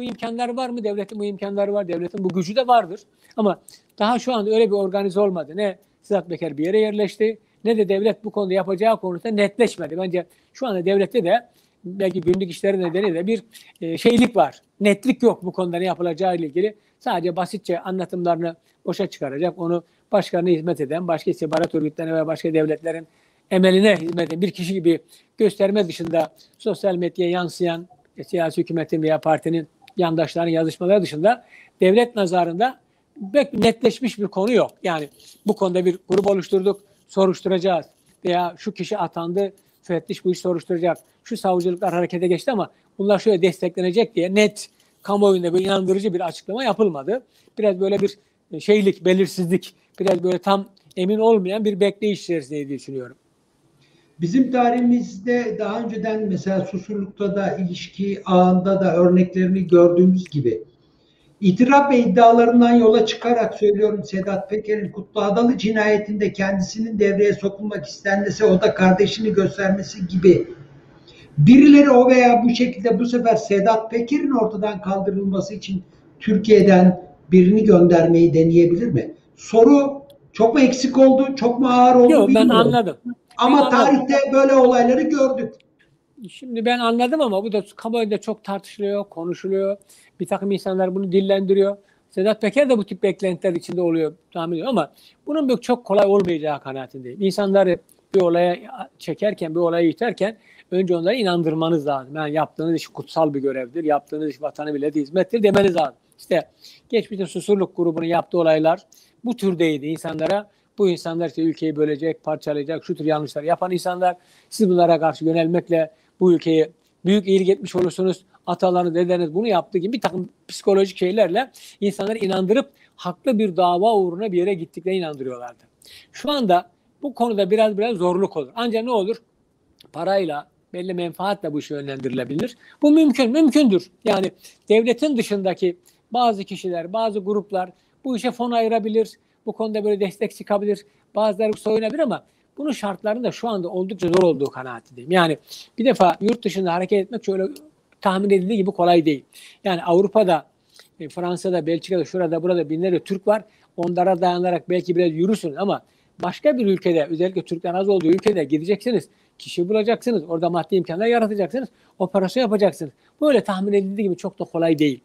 Bu imkanlar var mı? Devletin bu imkanları var. Devletin bu gücü de vardır. Ama daha şu anda öyle bir organize olmadı. Ne Sedat Peker bir yere yerleşti ne de devlet bu konuda yapacağı konusunda netleşmedi. Bence şu anda devlette de belki günlük işleri nedeniyle bir e, şeylik var. Netlik yok bu konuda ne yapılacağı ile ilgili. Sadece basitçe anlatımlarını boşa çıkaracak. Onu başkalarına hizmet eden, başka istihbarat örgütlerine ve başka devletlerin emeline hizmet eden bir kişi gibi gösterme dışında sosyal medyaya yansıyan e, siyasi hükümetin veya partinin yandaşlarının yazışmaları dışında devlet nazarında pek netleşmiş bir konu yok. Yani bu konuda bir grup oluşturduk, soruşturacağız veya şu kişi atandı, müfettiş bu işi soruşturacak. Şu savcılıklar harekete geçti ama bunlar şöyle desteklenecek diye net kamuoyunda bir inandırıcı bir açıklama yapılmadı. Biraz böyle bir şeylik, belirsizlik, biraz böyle tam emin olmayan bir bekleyiş içerisinde düşünüyorum. Bizim tarihimizde daha önceden mesela Susurluk'ta da ilişki ağında da örneklerini gördüğümüz gibi itiraf ve iddialarından yola çıkarak söylüyorum Sedat Peker'in Kutlu Adalı cinayetinde kendisinin devreye sokulmak istenmesi o da kardeşini göstermesi gibi birileri o veya bu şekilde bu sefer Sedat Peker'in ortadan kaldırılması için Türkiye'den birini göndermeyi deneyebilir mi? Soru çok mu eksik oldu, çok mu ağır oldu Yok ben anladım. Ama Ben anladım. tarihte böyle olayları gördük. Şimdi ben anladım ama bu da kamuoyunda çok tartışılıyor, konuşuluyor. Bir takım insanlar bunu dillendiriyor. Sedat Peker de bu tip beklentiler içinde oluyor tahmin ediyorum ama bunun çok kolay olmayacağı kanaatindeyim. İnsanları bir olaya çekerken, bir olaya iterken önce onları inandırmanız lazım. Yani yaptığınız iş kutsal bir görevdir, yaptığınız iş vatanı millete hizmettir demeniz lazım. İşte geçmişte Susurluk grubunun yaptığı olaylar bu türdeydi insanlara. Bu insanlar işte ülkeyi bölecek, parçalayacak, şu tür yanlışlar yapan insanlar. Siz bunlara karşı yönelmekle bu ülkeyi büyük iyilik etmiş olursunuz. Atalarınız, dedeniz bunu yaptığı gibi bir takım psikolojik şeylerle insanları inandırıp haklı bir dava uğruna bir yere gittiklerine inandırıyorlardı. Şu anda bu konuda biraz biraz zorluk olur. Ancak ne olur? Parayla, belli menfaatle bu iş yönlendirilebilir. Bu mümkün, mümkündür. Yani devletin dışındaki bazı kişiler, bazı gruplar bu işe fon ayırabilir. Bu konuda böyle destek çıkabilir. Bazıları soyunabilir ama bunun şartlarının da şu anda oldukça zor olduğu kanaatindeyim. Yani bir defa yurt dışında hareket etmek şöyle tahmin edildiği gibi kolay değil. Yani Avrupa'da, e, Fransa'da, Belçika'da, şurada, burada binlerce Türk var. Onlara dayanarak belki biraz yürürsünüz ama başka bir ülkede, özellikle Türklerin az olduğu ülkede gideceksiniz. Kişi bulacaksınız. Orada maddi imkanlar yaratacaksınız. Operasyon yapacaksınız. Böyle tahmin edildiği gibi çok da kolay değil.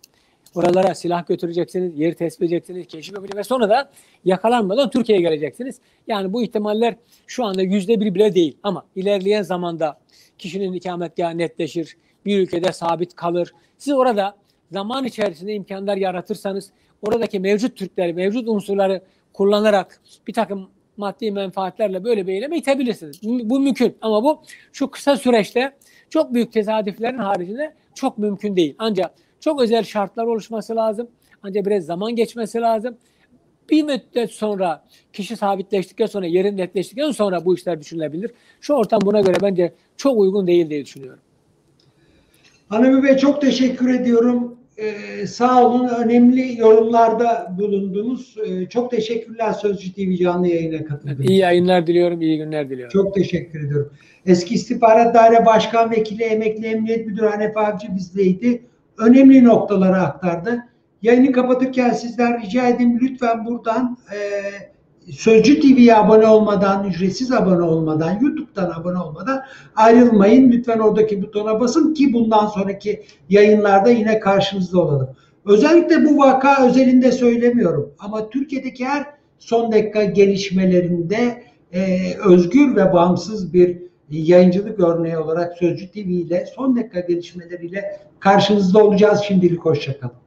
Oralara silah götüreceksiniz, yeri tespit edeceksiniz, keşif yapacaksınız ve sonra da yakalanmadan Türkiye'ye geleceksiniz. Yani bu ihtimaller şu anda yüzde bir bile değil. Ama ilerleyen zamanda kişinin ikametgahı netleşir, bir ülkede sabit kalır. Siz orada zaman içerisinde imkanlar yaratırsanız oradaki mevcut Türkleri, mevcut unsurları kullanarak bir takım maddi menfaatlerle böyle bir eyleme itebilirsiniz. Bu mümkün ama bu şu kısa süreçte çok büyük tesadüflerin haricinde çok mümkün değil. Ancak çok özel şartlar oluşması lazım. Ancak biraz zaman geçmesi lazım. Bir müddet sonra kişi sabitleştikten sonra, yerin netleştikten sonra bu işler düşünülebilir. Şu ortam buna göre bence çok uygun değil diye düşünüyorum. Hanımı Bey çok teşekkür ediyorum. Ee, sağ olun. Önemli yorumlarda bulundunuz. Ee, çok teşekkürler Sözcü TV canlı yayına katıldığınız İyi yayınlar diliyorum, iyi günler diliyorum. Çok teşekkür ediyorum. Eski İstihbarat Daire Başkan Vekili Emekli Emniyet Müdürü Hanefi Avcı bizdeydi. Önemli noktaları aktardı. Yayını kapatırken sizden rica edeyim lütfen buradan e, Sözcü TV'ye abone olmadan, ücretsiz abone olmadan, YouTube'dan abone olmadan ayrılmayın. Lütfen oradaki butona basın ki bundan sonraki yayınlarda yine karşınızda olalım. Özellikle bu vaka özelinde söylemiyorum ama Türkiye'deki her son dakika gelişmelerinde e, özgür ve bağımsız bir yayıncılık örneği olarak Sözcü TV ile son dakika gelişmeleriyle karşınızda olacağız. Şimdilik hoşçakalın.